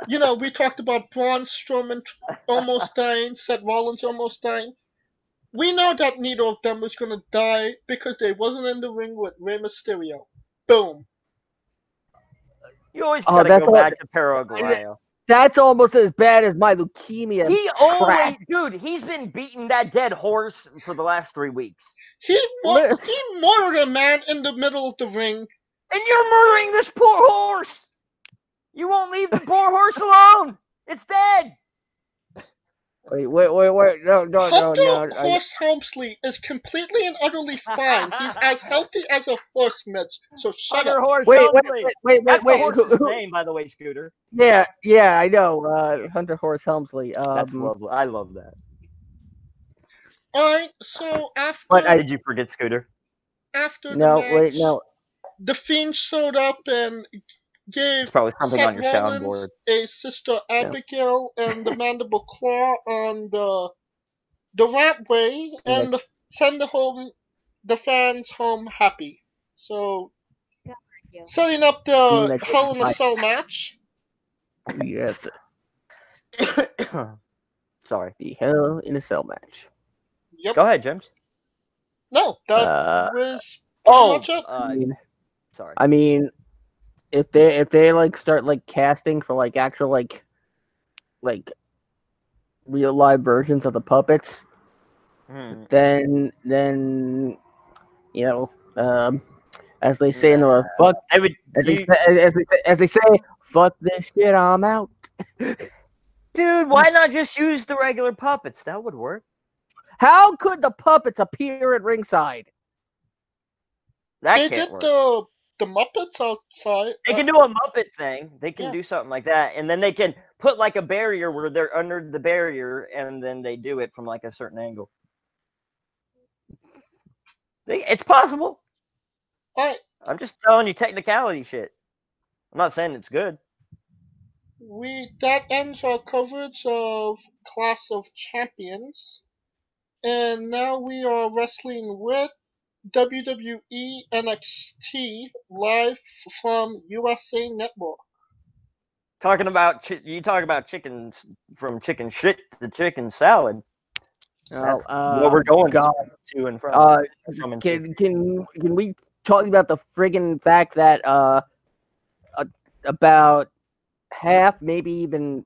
you know, we talked about Braun Strowman almost dying, Seth Rollins almost dying. We know that neither of them was gonna die because they wasn't in the ring with Rey Mysterio. Boom. You always Oh, gotta that's go all- back to Paraguay. That's almost as bad as my leukemia. He always, crap. dude, he's been beating that dead horse for the last three weeks. He mur- he murdered a man in the middle of the ring. And you're murdering this poor horse. You won't leave the poor horse alone. It's dead. Wait, wait, wait, wait. No, no, no, Hunter no. I- Horse Helmsley is completely and utterly fine. He's as healthy as a horse, Mitch. So shut Hunter up. horse. Wait, wait, wait, wait, wait, That's wait. the who- horse's who- name, by the way, Scooter. Yeah, yeah, I know. Uh, Hunter Horse Helmsley. That's Um, lovely. I love that. Alright, so after But I- Did you forget Scooter? after the no, match, wait, no. the Fiend showed up and gave It's probably something on Seth your Rollins soundboard. a Sister Abigail and the Mandible Claw on the the right way and the, send the home the fans home happy. So setting up the Next Hell in a. Cell match. Yes, Sorry. the Hell in a Cell match. Yep. Go ahead, James. No, that Uh, was Oh, much it. I uh, mean, sorry. I mean, if they if they like start like casting for like actual like like real live versions of the puppets, Hmm. then then you know, um, as they say in the fuck I would, as they, you- say- as, they, as they say, fuck this shit, I'm out. dude. Why not just use the regular puppets? That would work. How could the puppets appear at ringside? That they can't did work. the the Muppets outside. They uh, can do a Muppet thing. They can Yeah. do something like that, and then they can put like a barrier where they're under the barrier, and then they do it from like a certain angle. It's possible. I'm just telling you technicality shit. I'm not saying it's good. we that ends our coverage of Clash of Champions, and now we are wrestling with WWE NXT live from USA Network. Talking about chi- you talk about chickens from chicken shit to chicken salad. That's uh, what we're going God. to and from. Uh, from and can can can we talk about the friggin' fact that uh, uh about half, maybe even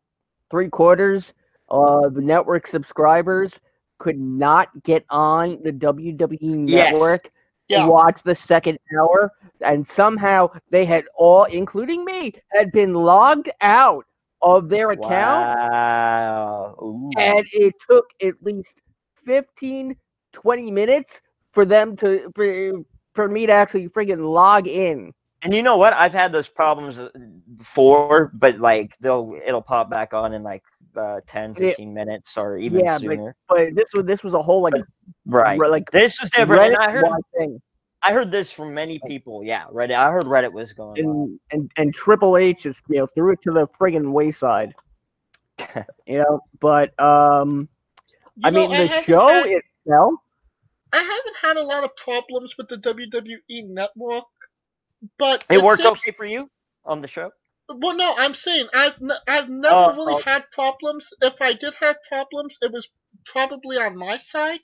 three quarters of the network subscribers could not get on the WWE Yes. network Yeah. to watch the second hour, and somehow they had all, including me, had been logged out of their account Wow. Ooh. and it took at least 15 20 minutes for them to for, for me to actually friggin' log in And you know what? I've had those problems uh, before, but like they'll it'll pop back on in like uh, 10, Yeah. 15 minutes or even Yeah, sooner. but this was this was a whole like Right. re- like This was different. I heard thing I heard this from many people. Yeah, Reddit. I heard Reddit was going on. and, and and triple h just you know threw it to the friggin' wayside you know but um You i know, mean the haven't show had- itself I haven't had a lot of problems with the WWE Network, but It worked okay for you on the show. Well, no, I'm saying I've n- I've never Oh, really oh. had problems. If I did have problems, it was probably on my side.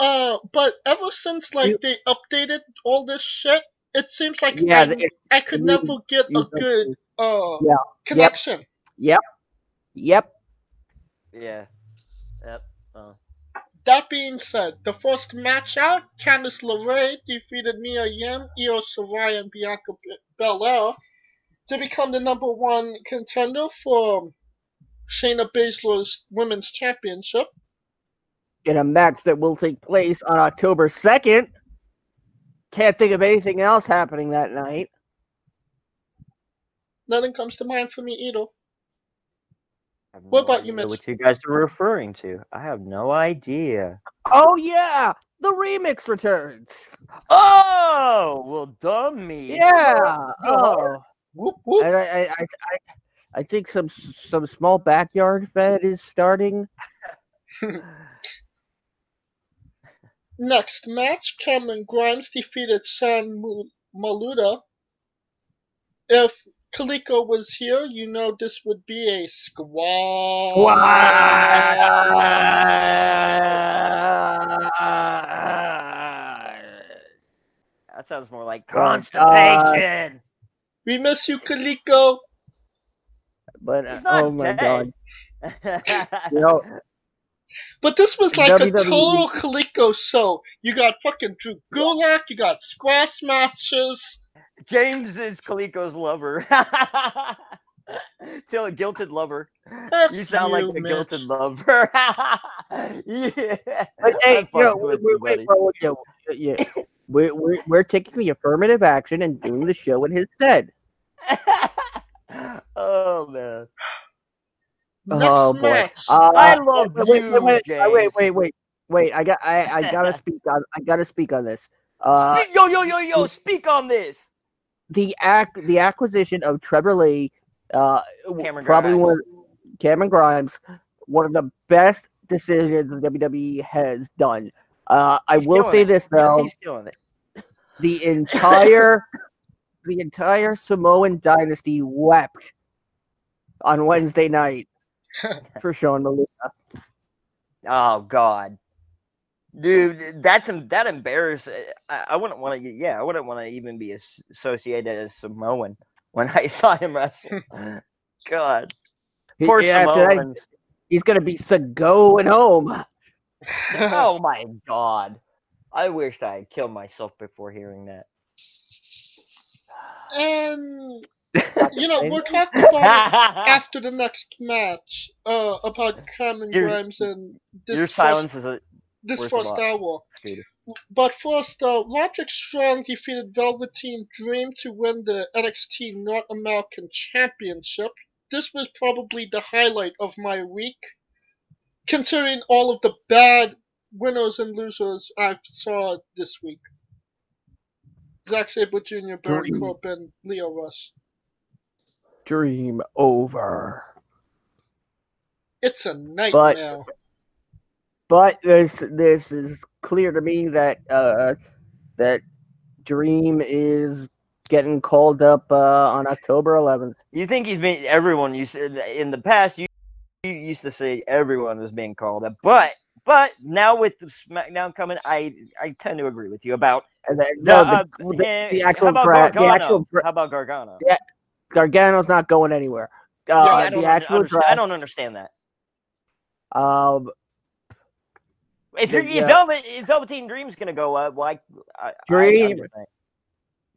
Uh, but ever since like You- they updated all this shit, it seems like Yeah, I, the- I could you- never get a you- good uh Yeah. connection. Yep. Yep. Yeah. Yep. Oh. That being said, the first match out, Candice LeRae defeated Mia Yim, Io Shirai, and Bianca B- Belair to become the number one contender for Shayna Baszler's Women's Championship. in a match that will take place on October 2nd. Can't think of anything else happening that night. Nothing comes to mind for me either. I What no about you, idea Mitch? What you guys are referring to? I have no idea. Oh, yeah! The remix returns. Oh, well, dummy. Yeah. Oh. oh. Whoop whoop. And I, I, I, I, I think some some small backyard fed is starting. Next match, Cameron Grimes defeated San Mu- Maluta. If Coleco was here, you know this would be a squad. That sounds more like God. constipation. We miss you, Coleco. But uh, He's not oh my dead. god, you know, But this was like a total Coleco show. You got fucking Drew Gulak, you got squash matches. James is Coleco's lover. Till a guilted lover. Fuck You sound like you, a Mitch. guilted lover. yeah. but hey, I'm you know, fucking wait, with wait, you, wait, buddy. bro, yeah, yeah. We're, we're, we're taking the affirmative action and doing the show in his stead. oh man. Next Oh, boy. Uh, I love wait, you, wait, wait, James. wait, wait, wait, wait. I got, I, I gotta speak on, I gotta speak on this. Uh, Speak- yo, yo, yo, yo, speak on this. the act, the acquisition of Trevor Lee, uh, Cameron probably Grimes. one, Cameron Grimes, one of the best decisions the WWE has done. Uh, I will say it. this though. The entire the entire Samoan dynasty wept on Wednesday night for Sean Maluta. Oh God, dude, that's that embarrassing. I, I wouldn't want to. Yeah, I wouldn't want to even be associated as Samoan when I saw him wrestle. God, poor yeah, that, Samoans. he's gonna be so going home. oh my God, I wished I had killed myself before hearing that. and you know, we're talking about after the next match, uh, about Cameron Your- Grimes and this Your first, silence is a this worth a first hour. But first, uh, Roderick Strong defeated Velveteen Dream to win the NXT North American Championship. This was probably the highlight of my week, considering all of the bad winners and losers I saw this week. Zack Sabre Jr., Baron Dream. Corbin, Lio Rush. Dream over. It's a nightmare. But this this is clear to me that uh that Dream is getting called up uh, on October 11th. You think he's been? Everyone You said in the past. You, you used to say everyone was being called up, but but now with the SmackDown coming, I I tend to agree with you about And then, the, no, uh, the, the, eh, the actual bra- the actual bra- how about Gargano? Yeah, Gargano's not going anywhere. Uh, I, don't the under- actual understand, I don't understand that. um, If you're if uh, Velvet, if Velveteen Dream's gonna go up, like I, I Dream- understand.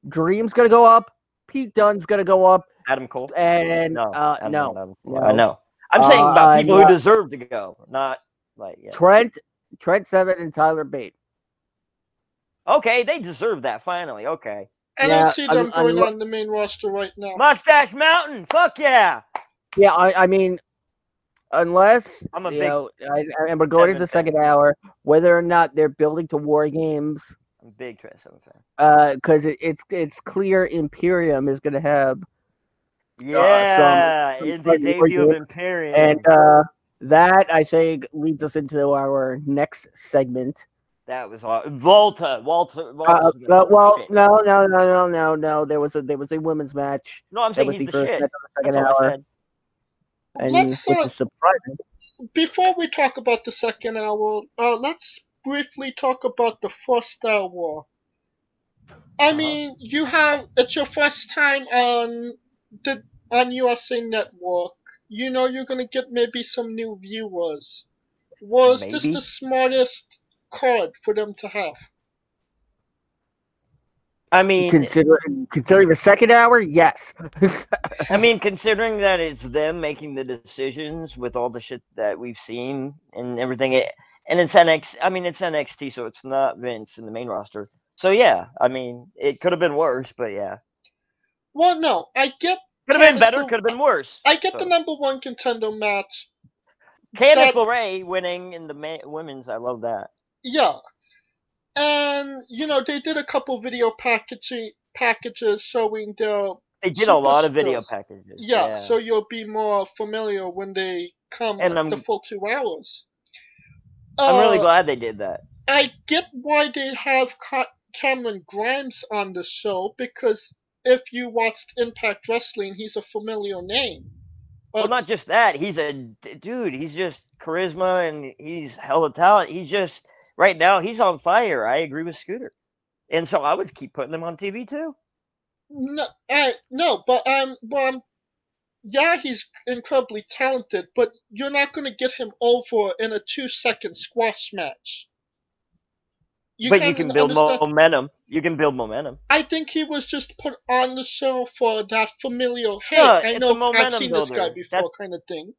Dream's gonna go up. Pete Dunne's gonna go up, Adam Cole. and No, uh, I no, Adam Cole. no. I know. I'm saying about Uh, people no. who deserve to go, not like yeah. Trent, Trent Seven, and Tyler Bate. Okay, they deserve that finally. Okay, And I Yeah, don't see them un- going unlo- on the main roster right now. Mustache Mountain. Fuck yeah. Yeah, I, I mean, unless I'm a you big- know, I, I- and we're going into the Seven second hour, whether or not they're building to war games, I'm a big Trent Seven fan. because it, it's it's clear Imperium is gonna have, Yeah, some in the debut of. Imperium. and uh, that I think leads us into our next segment. that was all. Volta. Walter. Uh, Walter's uh, well, shit. no, no, no, no, no, no. There was a there was a women's match. no, I'm saying he's the the first shit. match the That's second all hour, and Let's, which uh, is surprising. Before we talk about the second hour, uh, let's briefly talk about the first hour. I Uh-huh. mean, you have it's your first time on the on USA Network. You know you're gonna get maybe some new viewers. Was this the smartest card for them to have? I mean, Considering considering the second hour, yes. I mean, considering that it's them making the decisions with all the shit that we've seen and everything, it, and it's NX. I mean, it's NXT, so it's not Vince in the main roster. So yeah, I mean, it could have been worse, but yeah, Well, no, I get could have been better, could have been worse. I get the number one contender match. Candice LeRae winning in the ma- women's. I love that. Yeah. And you know, they did a couple video packaging packages showing their They did a lot of video packages. yeah, so you'll be more familiar when they come And the I'm- full two hours. I'm really Uh, glad they did that. I get why they have Cameron Grimes on the show because if you watched Impact Wrestling, he's a familiar name. Well, Uh, not just that. He's a d- dude. He's just charisma and he's hella talent. He's just right now. He's on fire. I agree with Scooter, and so I would keep putting him on TV too. No, I no, but um, well, um, yeah, he's incredibly talented, but you're not going to get him over in a two-second squash match. But you can't can build understand- momentum. You can build momentum. I think he was just put on the show for that familiar, hey, Yeah, I know I've seen this guy before, That- kind of thing.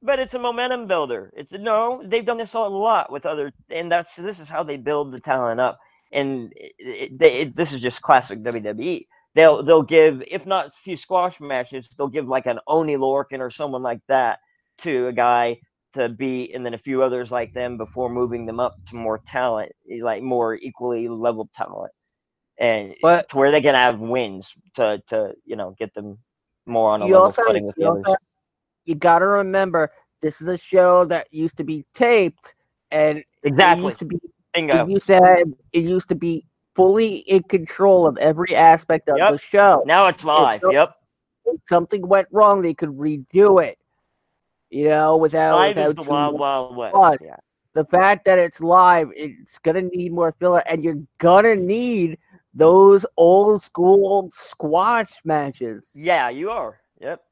But it's a momentum builder. It's no, they've done this a lot with other, and that's this is how they build the talent up. And it, it, they, it, this is just classic WWE. They'll they'll give, if not a few squash matches, they'll give like an Oni Lorcan or someone like that to a guy to be, and then a few others like them before moving them up to more talent, eh, like more equally leveled talent, and But to where they can have wins to to you know get them more on a level also, footing with you, the others. also you gotta remember this is a show that used to be taped and it Exactly. used to be Bingo. it used to have, it used to be fully in control of every aspect of Yep. the show. Now it's live. so- yep. If something went wrong, they could redo it. You know, without, Live is the wild, wild west. But- Yeah. the fact that it's live, it's gonna need more filler, and you're gonna need those old school squash matches. Yeah, you are. Yep.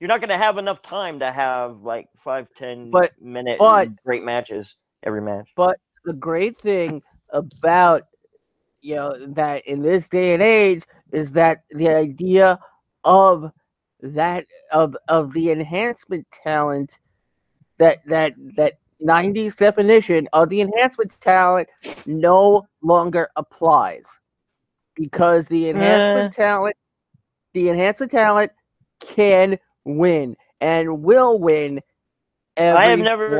You're not to have enough time to have like five, ten But- minute but- great matches every match. But the great thing about you know that in this day and age is that the idea of that of of the enhancement talent that that that 90s definition of the enhancement talent no longer applies. Because the enhancement uh. talent the enhancement talent can win and will win I have never-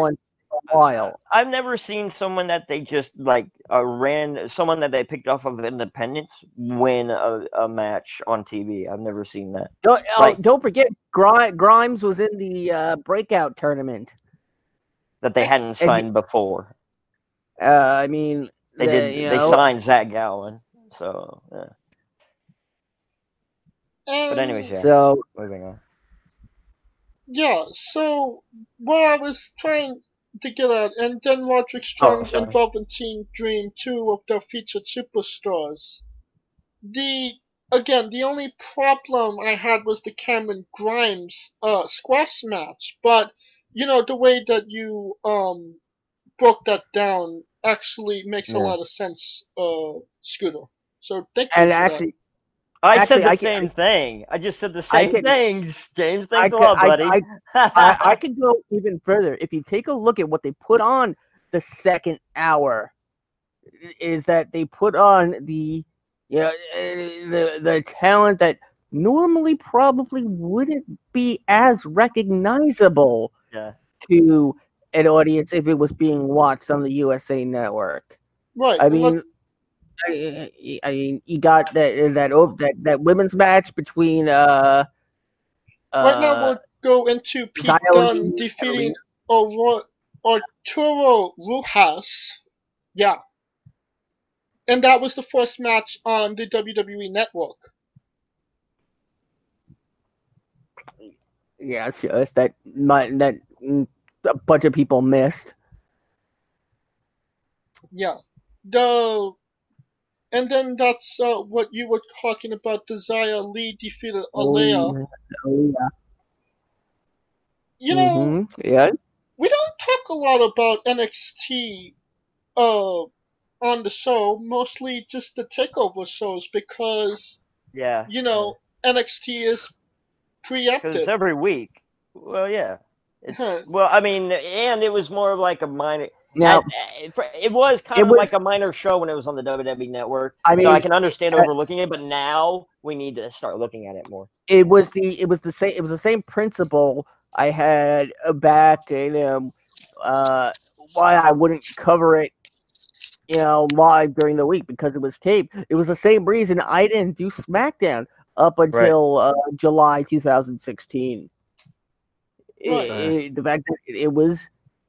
a while I've never seen someone that they just like uh, ran, someone that they picked off of Independence win a, a match on TV. I've never seen that. Don't, oh, Like- don't forget, Grimes was in the uh, breakout tournament. That they hadn't he- signed before. Uh, I mean, They the- did. you They know, signed Zach Gowen. So, yeah. And, but anyways, yeah. So Moving on. Yeah, so what I was trying to get out, and then Roderick Strong Oh, sorry. and Velveteen Dream, two of their featured superstars. The again, the only problem I had was the Cameron Grimes uh, squash match, but you know the way that you um broke that down actually makes a lot of sense, uh, Scooter. So thank you. and for that. actually, I Actually, said the I can- same thing. I just said the same can- things, James. I, Thanks a lot, I- buddy. I, I, I could go even further. If you take a look at what they put on the second hour, is that they put on the you know, the the talent that normally probably wouldn't be as recognizable yeah. to an audience if it was being watched on the USA Network. right. I and let's- mean, I, I mean, you got that that oh, that that women's match between uh. Right now, uh, we'll go into Pete Dunne defeating Arturo Ruas. Yeah. And that was the first match on the WWE Network. Yeah, it's that my, that a bunch of people missed. Yeah. The and then that's uh, what you were talking about. Desire Lee defeated Alea. Oh, yeah. You know, Mhm. yeah. we don't talk a lot about NXT uh on the show, mostly just the takeover shows because Yeah. you know NXT is because it's every week. Well, yeah. It's, Huh. well, I mean, and it was more of like a minor. Now, I- I- it was kind It of was- like a minor show when it was on the WWE Network. I mean, so I can understand uh, overlooking it, but now we need to start looking at it more. it was the it was the same it was the same principle I had uh, back in um uh why I wouldn't cover it you know live during the week because it was taped. It was the same reason I didn't do SmackDown up until uh, July 2016. It- Right. it- the fact that it was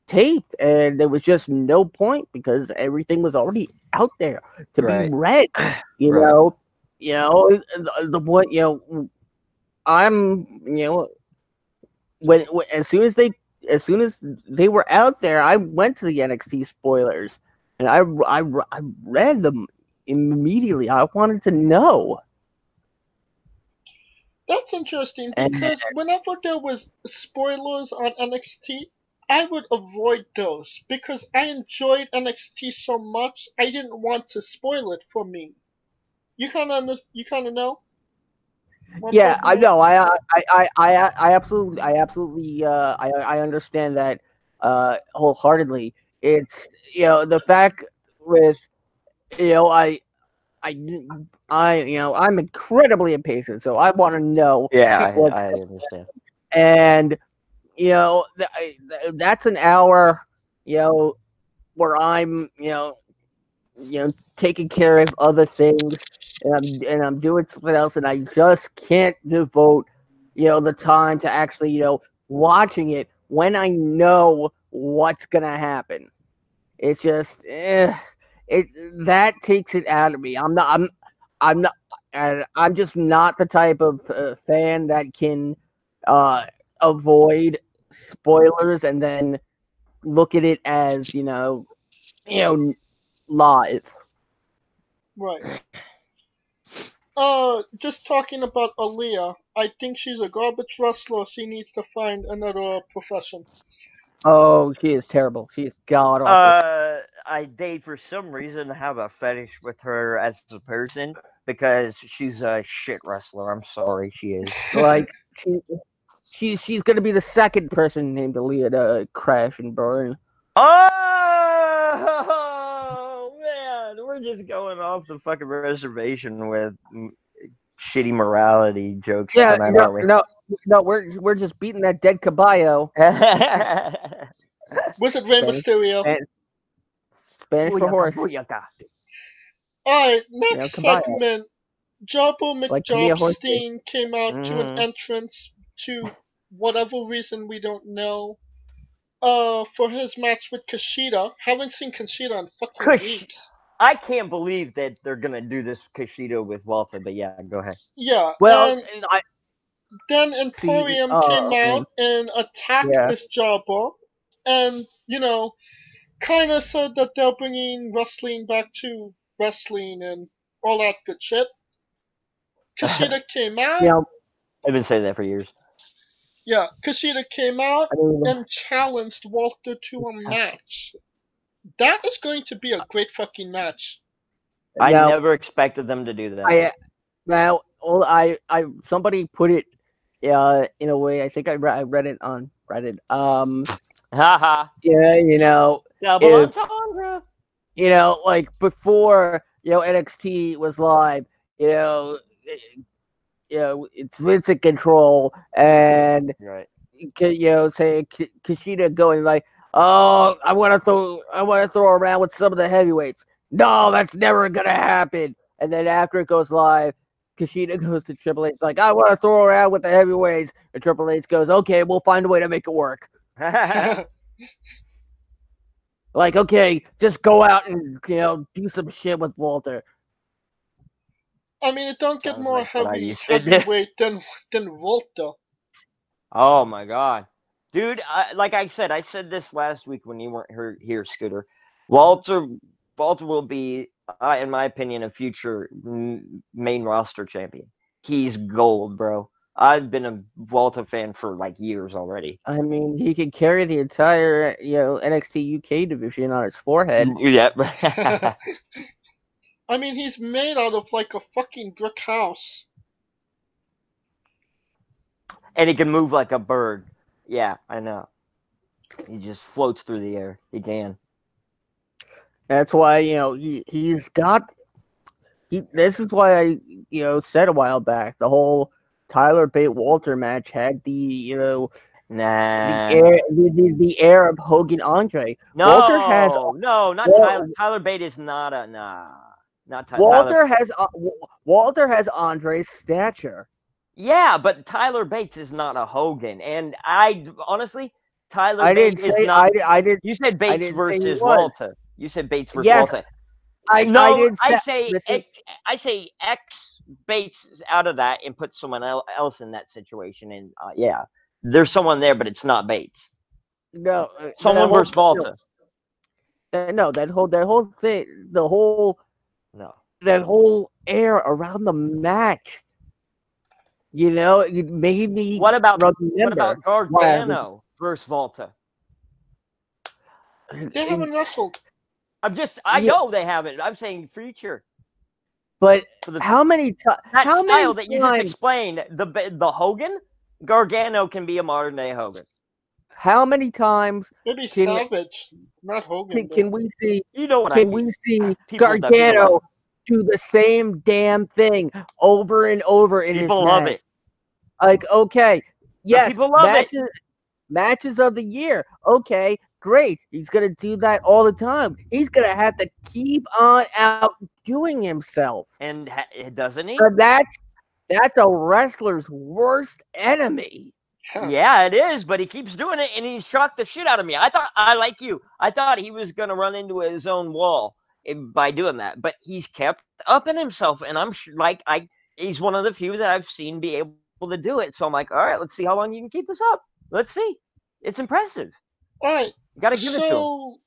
taped and there was just no point because everything was already out there to Right. be read. You Right. know, you know the, the point. You know, I'm you know when, when as soon as they as soon as they were out there, I went to the NXT spoilers and I I, I read them immediately. I wanted to know. That's interesting And- because whenever there was spoilers on NXT, I would avoid those because I enjoyed NXT so much. I didn't want to spoil it for me. You kind of you kind of know. what Yeah, I know. I I I I, I absolutely I absolutely uh, I I understand that uh, wholeheartedly. It's you know the fact with you know I I I you know I'm incredibly impatient, so I want to know Yeah, I, I understand. and you know th- that's an hour you know where i'm you know you know taking care of other things and i'm and i'm doing something else and i just can't devote you know the time to actually you know watching it when i know what's gonna happen. It's just eh, it that takes it out of me. I'm not i'm i'm not i'm just not the type of uh, fan that can uh avoid spoilers and then look at it as you know you know live Right. Uh, just talking about Aaliyah, I think she's a garbage wrestler. She needs to find another profession. oh she is terrible she is god awful Uh, I date for some reason have a fetish with her as a person because she's a shit wrestler. I'm sorry, she is. like she, she she's gonna be the second person named Aaliyah to crash and burn Oh man, we're just going off the fucking reservation with mm, shitty morality jokes yeah tonight, no, we? no no we're we're just beating that dead caballo Was it Rey Spanish- Mysterio? Spanish- Spanish for horse booyaka. Alright, next caballo. segment. Jobbo Like to be a horse McJobstein came out to an Mhm. entrance to whatever reason we don't know. Uh, for his match with Kushida. Haven't seen Kushida in fucking Kush- weeks. I can't believe that they're gonna do this Kushida with Walter, but yeah, go ahead. Yeah. well and I, then Imperium oh, came okay. out and attacked Yeah. this Jobber, and you know, kind of said that they're bringing wrestling back to wrestling and all that good shit. Kushida came out. Yeah, I've been saying that for years. Yeah, Kushida came out and challenged Walter to a match. That is going to be a great fucking match. I now- never expected them to do that. I now well, I I somebody put it uh in a way I think I read I read it on Reddit. Um Haha. yeah, you know, Double If- entendre. you know, like before, you know, NXT was live, you know, it- you know, it's Vincent control and Right. You know, say K- Kushida going like, "Oh, I want to throw, I want to throw around with some of the heavyweights." No, that's never gonna happen. And then after it goes live, Kushida goes to Triple H like, "I want to throw around with the heavyweights," and Triple H goes, "Okay, we'll find a way to make it work." Like, okay, just go out and you know do some shit with Walter. I mean, it don't get more like heavy used to heavyweight than than Walter. oh my god, dude! I, like I said, I said this last week when you weren't here, here Scooter. Walter Walter will be, uh, in my opinion, a future m- main roster champion. He's gold, bro. I've been a Walter fan for like years already. I mean, he could carry the entire you know NXT UK division on his forehead. Yeah. I mean, he's made out of like a fucking brick house. and he can move like a bird. Yeah, I know. He just floats through the air. He can. That's why you know he he's got. He, this is why I you know said a while back the whole Tyler Bate Walter match had the you know Nah. the air the, the, the air of Hogan Andre. no, Walter has- no, not Wal- Tyler. Tyler Bate is not a nah. Not Ty- Walter Tyler. has uh, Walter has Andre's stature. Yeah, but Tyler Bates is not a Hogan, and I honestly, Tyler I Bates didn't is not. I, I did you said Bates didn't versus. Walter. You said Bates versus Yes, Walter. I no, I did I say, say listen. X, I say X Bates out of that and put someone el- else in that situation, and uh, yeah, there's someone there, but it's not Bates. no uh, Someone whole- versus Walter. No, no, that whole that whole thing, the whole. That whole air around the match. You know, it made me What about remember. what about Gargano versus Walter? They haven't wrestled. I'm just I Yeah. know they haven't. I'm saying future But for the how many times? that How style many that you just times? explained. The the Hogan Gargano can be a modern day Hogan. How many times Maybe Can- Savage, not Hogan. can, can we see? You know what I Can mean? we see People Gargano love do the same damn thing over and over in People his love match? it. Like, okay, yes, people love it. matches, matches of the year. Okay, great. He's gonna do that all the time. He's gonna have to keep on outdoing himself. And ha- doesn't he? But that's that's a wrestler's worst enemy. Yeah, it is, but he keeps doing it, and he shocked the shit out of me. I thought I like you. I thought he was gonna run into his own wall eh, Eh, by doing that, but he's kept up in himself, and I'm sh- like, I he's one of the few that I've seen be able to do it. So I'm like, all right, let's see how long you can keep this up. Let's see. It's impressive. All right. Got to give it to him. so,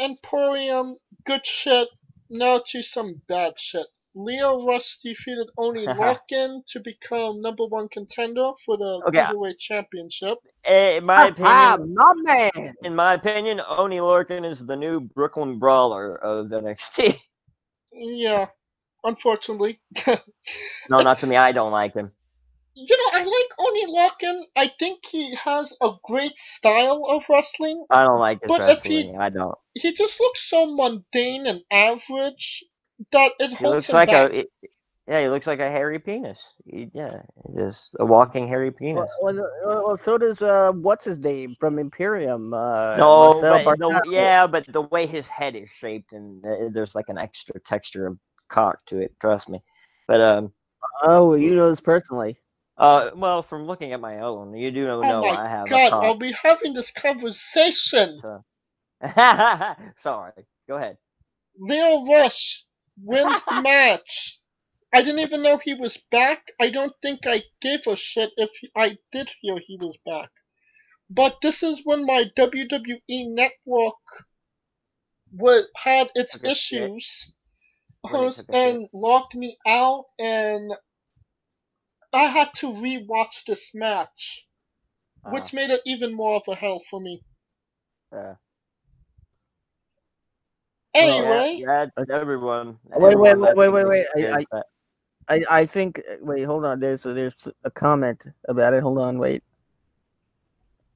Imperium, good shit. Now to some bad shit. Lio Rush defeated Oney Lorcan to become number one contender for the Okay. Cruiserweight Championship. In my Ah, opinion, my man. in my opinion, Oney Lorcan is the new Brooklyn Brawler of NXT. Yeah, unfortunately. no, not to me. I don't like him. You know, I like Oney Lorcan. I think he has a great style of wrestling. I don't like his But if he- wrestling. I don't. He just looks so mundane and average that it He holds looks him like back. a it- yeah, he looks like a hairy penis. He, yeah, just a walking hairy penis. Well, well, well, so does uh, what's his name from Imperium? Uh, no, but the, yeah, but the way his head is shaped and uh, there's like an extra texture of cock to it. Trust me. But um, Oh, you know this personally. uh, well, from looking at my own, you do know, Oh know my I have God, a are cock. we having this conversation? Sorry, go ahead. Lio Rush wins the match. I didn't even know he was back. I don't think I gave a shit if he- I did feel he was back. But this is when my WWE network was, had its shit. issues When it took a and locked me out, and I had to rewatch this match, Uh, which made it even more of a hell for me. yeah. Anyway, yeah, yeah, everyone. Wait, wait, everyone wait, wait, wait, thinks I- I, I think. Wait, hold on. There's there's a comment about it. Hold on. Wait.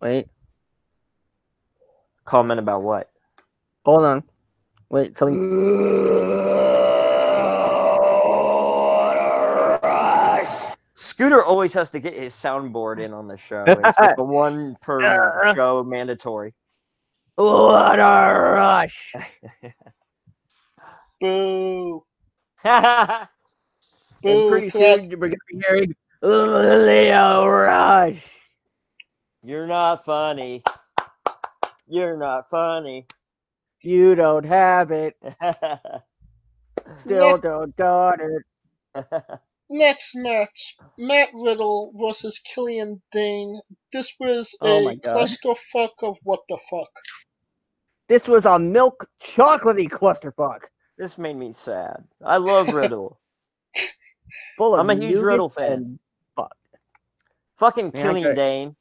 Wait. comment about what? Hold on. Wait. Something. Scooter always has to get his soundboard in on the show. It's like the one per show mandatory. What a rush! boo, And boo pretty for that soon we're gonna be hearing Lio Rush. You're not funny. You're not funny. You don't have it. Still don't got it. Next match, Matt Riddle versus Killian Dain. This was Oh a my God. clusterfuck of what the fuck. This was a milk chocolatey clusterfuck. This made me sad. I love Riddle. Full of I'm a huge Riddle fan. and- Fucking Man, I Killing got- Dain.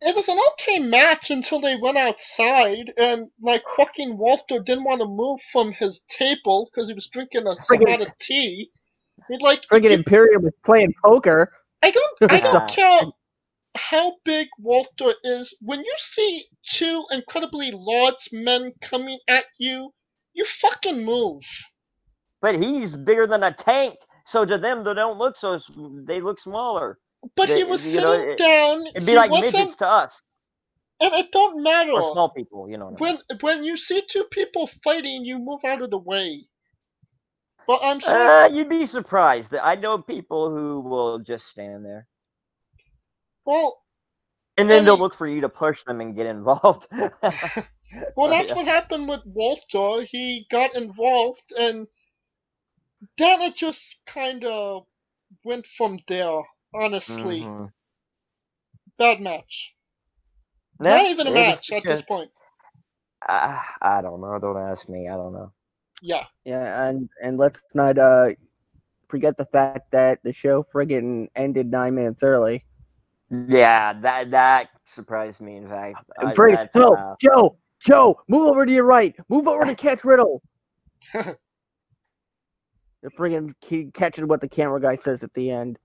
It was an okay match until they went outside and like fucking Walter didn't want to move from his table because he was drinking a Friggin- lot of tea. He'd like Friggin' Imperium was playing poker. I don't I don't care how big Walter is. When you see two incredibly large men coming at you, you fucking move. But he's bigger than a tank. So to them, they don't look so. They look smaller. But he was sitting know, it- down. It'd be like midgets to us and it don't matter. or small people. You know. What I mean. When when you see two people fighting, you move out of the way. But I'm sure Uh, you'd be surprised. I know people who will just stand there, well and then they'll Any- look for you to push them and get involved. Well, Oh, that's yeah. what happened with Walter. He got involved, and then it just kind of went from there. Honestly, Mhm. bad match. Yeah, Not even a it was match at this point. I, I don't know. Don't ask me. I don't know. Yeah, Yeah, and and let's not uh forget the fact that the show friggin' ended nine minutes early. Yeah, that that surprised me. In fact, I, Frig- that's, Joe, uh, Joe, Joe, move over to your right. Move over to catch Riddle. The friggin' ke- catching what the camera guy says at the end.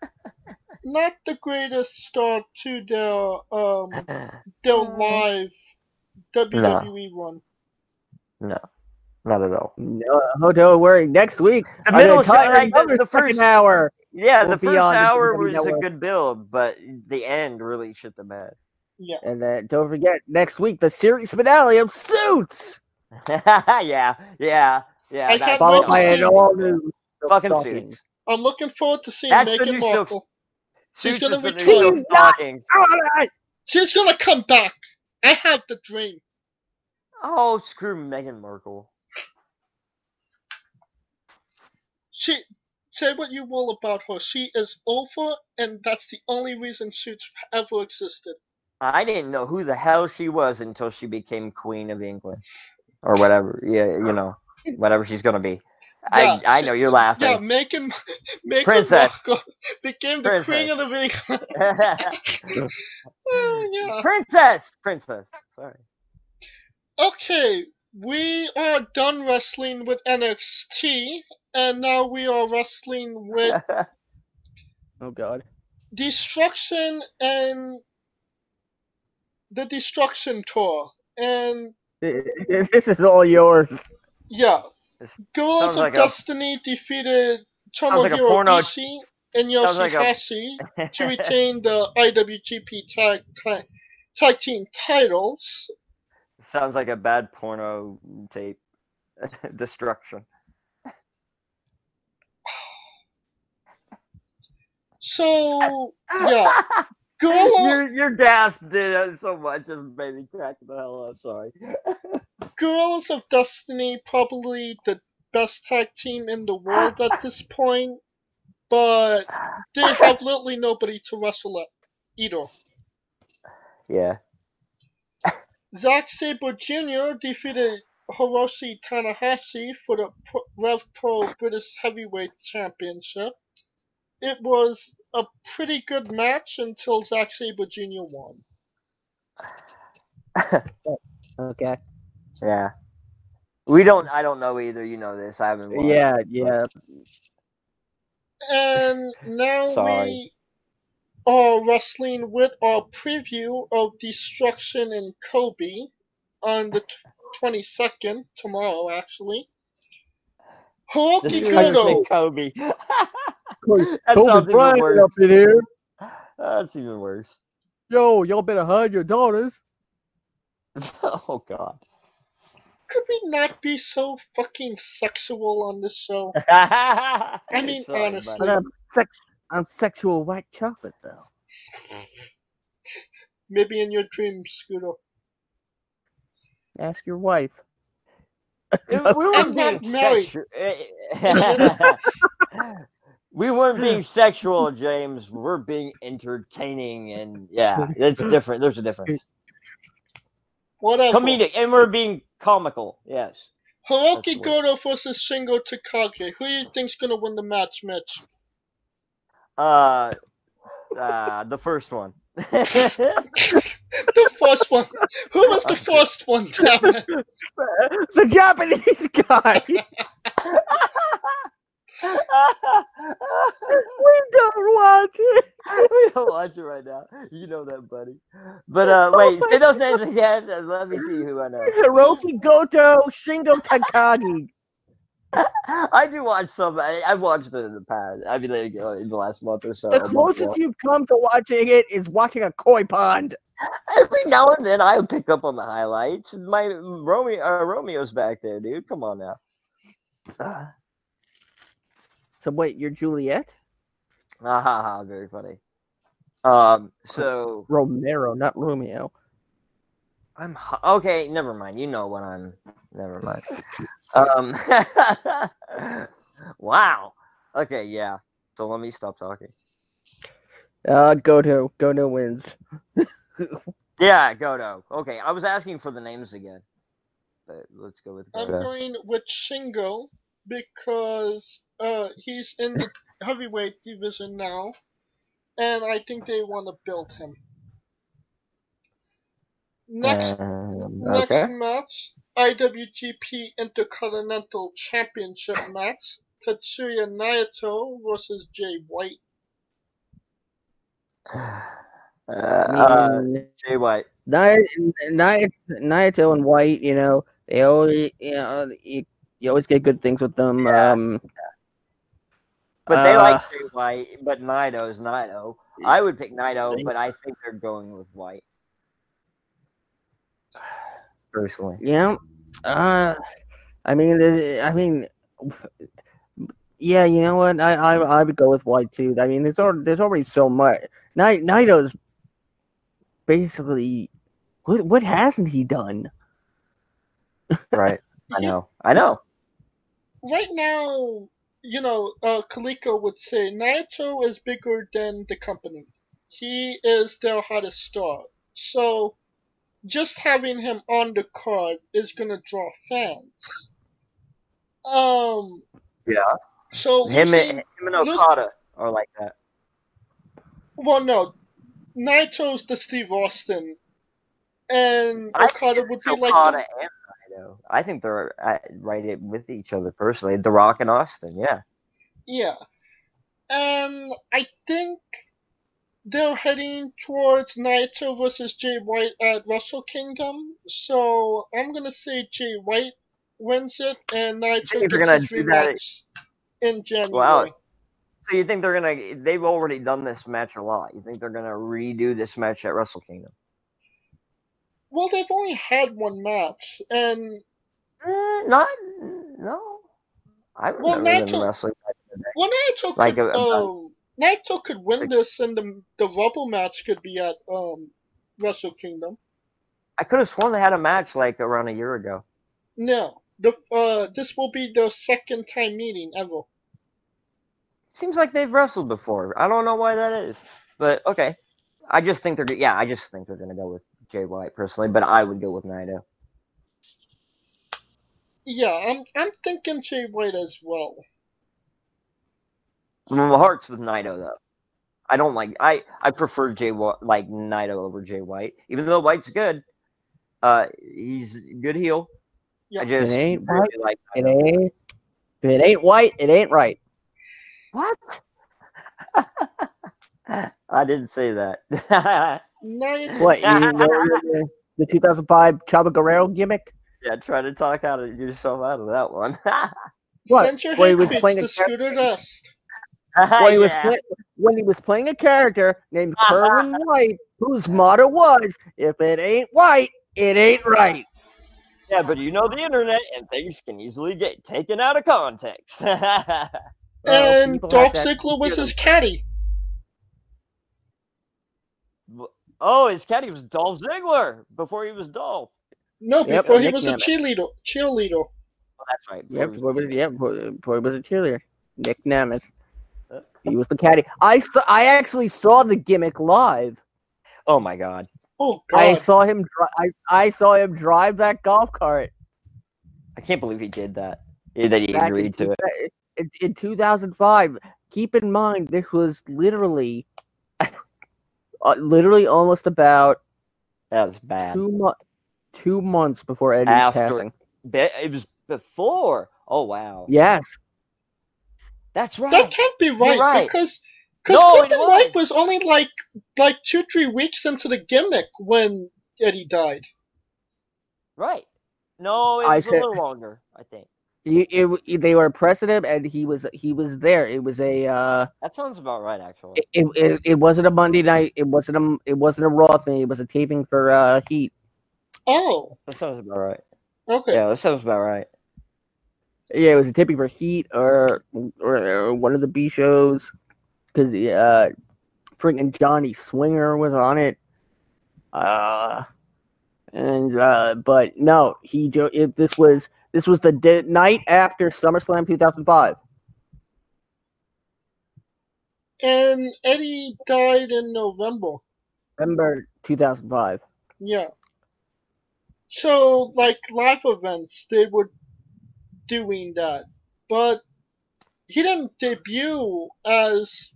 not the greatest start to their um their live WWE one. no, not at all. No, oh, don't worry. Next week, The an middle, entire like, the- another the first- hour. Yeah, the first hour WWE was a good build, but the end really shit the bed. Yeah, And then don't forget next week the series finale of Suits, yeah, yeah, yeah. I that- can't followed wait to by an see- all new fucking stockings. suits. I'm looking forward to seeing That's the Meghan silk- Markle. She's Suits gonna is the new return. She's. All right. She's gonna come back. I have the dream. Oh, screw Meghan Markle. She say what you will about her. She is over, and that's the only reason Suits ever existed. I didn't know who the hell she was until she became Queen of England, or whatever. Yeah, you know, whatever she's gonna be. Yeah, I I know you're laughing. Yeah, laughing. Meghan, Meghan Princess. Markle became the queen of the England. oh, yeah. princess, princess. Sorry. Okay, we are done wrestling with NXT, and now we are wrestling with Oh God. Destruction and the Destruction Tour. And This is all yours. yeah, This Guerrillas of like a- Destiny defeated Sounds like Tomohiro porno- Ishii and Sounds like a- Yoshihashi to retain the IWGP tag, tag, tag team titles. Sounds like a bad porno tape. Destruction. So yeah, Gorilla, your your gasp did so much it made me crack the hell up. Sorry. Guerrillas of Destiny probably the best tag team in the world at this point, but they have literally nobody to wrestle at either. Yeah. Zack Sabre Jr. defeated Hiroshi Tanahashi for the Rev Pro British Heavyweight Championship. It was a pretty good match until Zack Sabre Jr. won. Okay. Yeah. We don't. I don't know either. You know this. I haven't. watched. Yeah, yeah. And now we are wrestling with our preview of Destruction in Kobe on the twenty second tomorrow, actually. Hiroki This is Goto. Kobe. Kobe that sounds Bryant worse. up in here. That's even worse. Yo, y'all better hide your daughters. oh God. Could we not be so fucking sexual on this show? I mean, Sorry, honestly. But I'm sex I'm sexual white chocolate though. Maybe in your dreams, Scooter. Ask your wife. we weren't I'm not married. Sexual. we weren't being sexual, James. We're being entertaining, and yeah, it's different. There's a difference. Whatever. Comedic, and we're being comical. Yes. Hiroki That's weird. Goto versus Shingo Takagi. Who do you think's gonna win the match, Mitch? Uh, uh, the first one. the first one. Who was the first one, damn it? The Japanese guy. We don't watch it. we don't watch it right now. You know that, buddy. But uh, wait, say those names again. Let me see who I know. Hiroki Goto, Shingo Takagi. I do watch some. I, I've watched it in the past. I mean, like, uh, in the last month or so. The closest you've come to watching it is watching a koi pond. Every now and then, I pick up on the highlights. My Romeo, uh, Romeo's back there, dude. Come on now. Ah, So wait, you're Juliet ha ha ha! Very funny. Um. So Romero, not Romeo. I'm ho- okay. Never mind. You know what I'm. Never mind. Um. wow. Okay. Yeah. So let me stop talking. Uh, Goto, Goto wins. Yeah, Godo. Okay, I was asking for the names again, but let's go with I'm Godo. going with Shingo because uh, he's in the heavyweight division now, and I think they want to build him. Next, Um, next match, IWGP Intercontinental Championship match: Tetsuya Naito versus Jay White. Uh, uh, Jay White. Nia- Nia- Naito and White, you know, they always, you know, you, you always get good things with them. Yeah. Um, But they Uh, like Jay White, but Naito's Naito. I would pick Naito, but I think they're going with White. Personally. Yeah. uh, I mean, I mean, yeah, you know what? I, I, I would go with White too. I mean, there's already, there's already so much. Ni- Naito's basically, what, what hasn't he done? Right. I know. I know. Right now, you know, uh, Coleco would say Naito is bigger than the company. He is their hottest star. So, just having him on the card is gonna draw fans. Um. Yeah. So Him losing- and, him and Okada are like that. well, no, Naito's the Steve Austin, and Okada would be like Okada the, and Naito. I think they're uh, right it- with each other personally. The Rock and Austin, yeah. Yeah. And I think they're heading towards Naito versus Jay White at Wrestle Kingdom. So I'm gonna say Jay White wins it and Naito gets gonna his rematch in January. Wow. So you think they're gonna? They've already done this match a lot. You think they're gonna redo this match at Wrestle Kingdom? Well, they've only had one match, and Eh, not no. I Well, remember them Naito- wrestling back in the day. well, Naito Like could, a- a- um, Naito could win Like- this, and the the rubble match could be at um Wrestle Kingdom. I could have sworn they had a match like around a year ago. No, the uh this will be their second time meeting ever. Seems like they've wrestled before. I don't know why that is, but okay. I just think they're yeah. I just think they're gonna go with Jay White personally, but I would go with Naito. Yeah, I'm I'm thinking Jay White as well. My heart's with Naito though. I don't like I I prefer Jay White like Naito over Jay White, even though White's good. Uh, he's good heel. Yeah. I just It ain't really White. like It ain't, if it ain't white, it ain't right. what? I didn't say that. Naito, What, you know the, the 2005 Chavo Guerrero gimmick? yeah, try to talk out of yourself out of that one. What? send your he was tweets playing to a Scooter Dust. When he was play, when he was playing a character named Kerwin White, whose motto was, "If it ain't white, it ain't right." Yeah, but you know the internet and things can easily get taken out of context. Well, and people Dolph Ziggler was his caddy. Oh, his caddy was Dolph Ziggler before he was Dolph. No, Yep, before he was a cheerleader. Cheerleader. Oh, that's right. Yep, before boy was, yeah, boy, boy was a cheerleader. Nick Nemeth. Uh. he was- the caddy. I saw, I actually saw the gimmick live. Oh my god. Oh I saw him. Dri- I I saw him drive that golf cart I can't believe he did that. That he back in, agreed to it. in, in 2005. Keep in mind, this was literally, uh, literally almost about That was bad. two months, two months before Eddie's After- passing. Be- It was before. Oh wow. Yes, That's right. That can't be right, right. because because No, it Clifton was. Was only like like two three weeks into the gimmick when Eddie died. Right. No, it I was said- a little longer. I think You- it, it- they were pressing him, and he was he was there. It was a uh, that sounds about right, actually. it, it, it wasn't a Monday night. It wasn't a it wasn't a Raw thing. It was a taping for uh, Heat. Oh, That sounds about right. okay. Yeah, that sounds about right. Yeah, it was a taping for Heat or or, or one of the B shows because uh, freaking Johnny Swinger was on it. Uh, and uh, but no, he jo- it, this was this was the di- night after SummerSlam 2005. And Eddie died in November. November 2005. Yeah. So, like live events, they were doing that, but he didn't debut as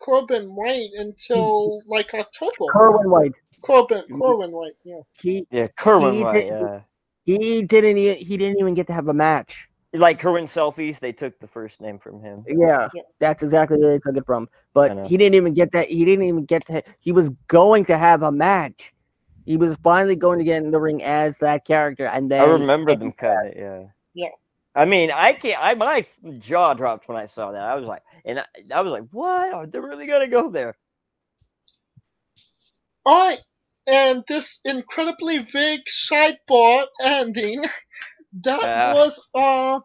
Corbin White until like October. Kerwin White. Corbin, Corbin White, yeah. He Yeah, Kerwin He White. did- Yeah. He didn't e- he didn't even get to have a match. Like Kerwin selfies, they took the first name from him. Yeah, Yeah. that's exactly where they took it from. But he didn't even get that. He didn't even get to. He was going to have a match. He was finally going to get in the ring as that character, and then I remember them cut it. Yeah. Yeah. I mean, I can't. I my jaw dropped when I saw that. I was like, and I, I was like, what? Are they really gonna go there? Alright, and this incredibly vague sidebar ending, that Yeah. was our,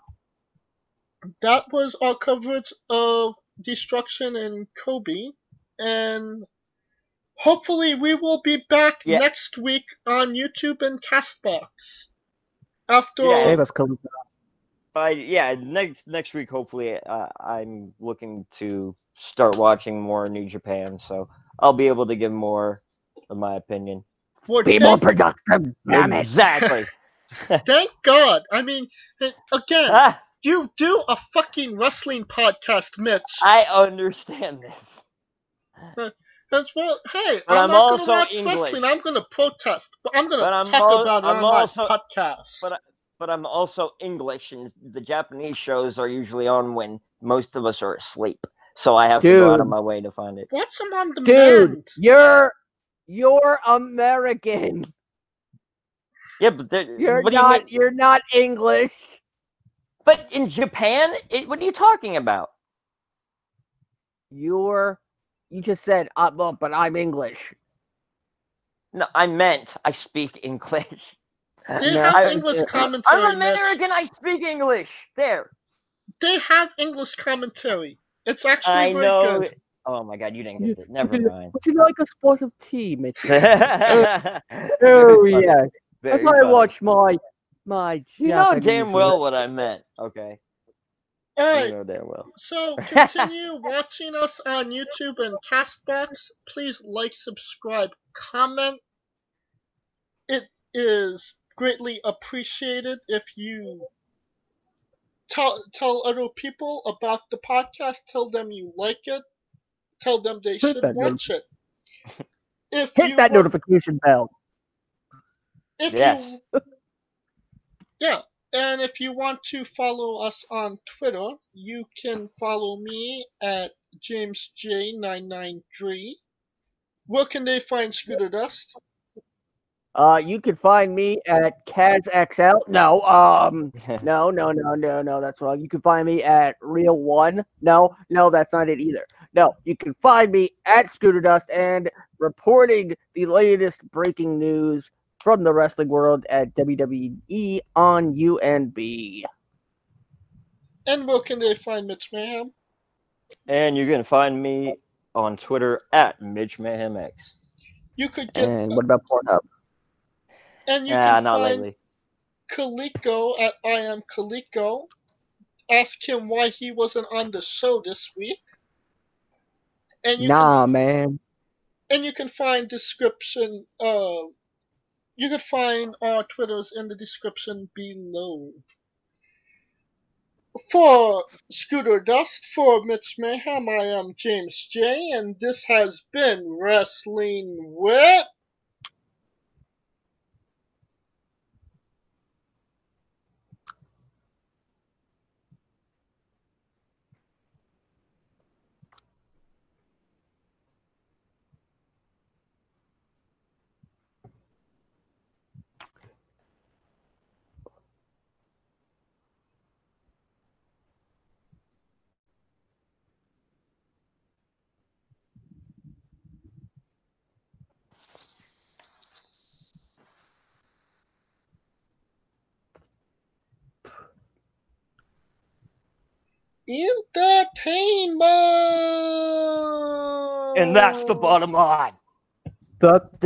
that was our coverage of Destruction and Kobe, and hopefully we will be back Yeah. next week on YouTube and Castbox. After, Yeah. save us, Kobe. I yeah. Next next week, hopefully, uh, I'm looking to start watching more New Japan, so I'll be able to give more of my opinion. for Be more productive. Damn it. Exactly. thank God, I mean, again, Ah, you do a fucking wrestling podcast, Mitch. I understand this. As well, hey, But I'm, I'm not also gonna watch English. wrestling. I'm gonna protest, but I'm gonna talk al- about it I'm on my podcast. but But I'm also English, and the Japanese shows are usually on when most of us are asleep. So I have to go out of my way to find it. Watch them on Dude, demand. you're you're American. Yeah, but You're what do you not you're not English. But in Japan, it, what are you talking about? You're you just said uh, well, but I'm English. No, I meant I speak English. They No, have I- English commentary. I'm Mitch. American. I speak English. There. They have English commentary. It's actually I very know. good. Oh my God, you didn't get it. Never would you, mind. Would you like a spot of tea, Mitch? oh Very funny, yes, very that's why I funny. watch my my. You know damn Japanese well what I meant. Okay. All You know damn well. so continue watching us on YouTube and Castbox. Please like, subscribe, comment. It is greatly appreciated if you tell tell other people about the podcast. Tell them you like it. Tell them they Hit should that note- watch it. If Hit that want- notification bell. If Yes. you, yeah, and if you want to follow us on Twitter, you can follow me at JamesJ993. Where can they find Scooter Dust? Uh, you can find me at CadsXL. No, um, no, no, no, no, no, that's wrong. You can find me at Real One. No, no, that's not it either. No, you can find me at Scooter Dust and reporting the latest breaking news from the wrestling world at WWE on UNB. And where can they find Mitch Mayhem? And you can find me on Twitter at Mitch Mayhem X. You could get, And what about Pornhub? and you Yeah, can not find lately. Coleco at I am Coleco. Ask him why he wasn't on the show this week. And you Nah, can man. and you can find description. Uh, you can find our Twitters in the description below. For Scooter Dust, for Mitch Mayhem, I am James J, and this has been Wrestling with. Entertainment! And that's the bottom line. That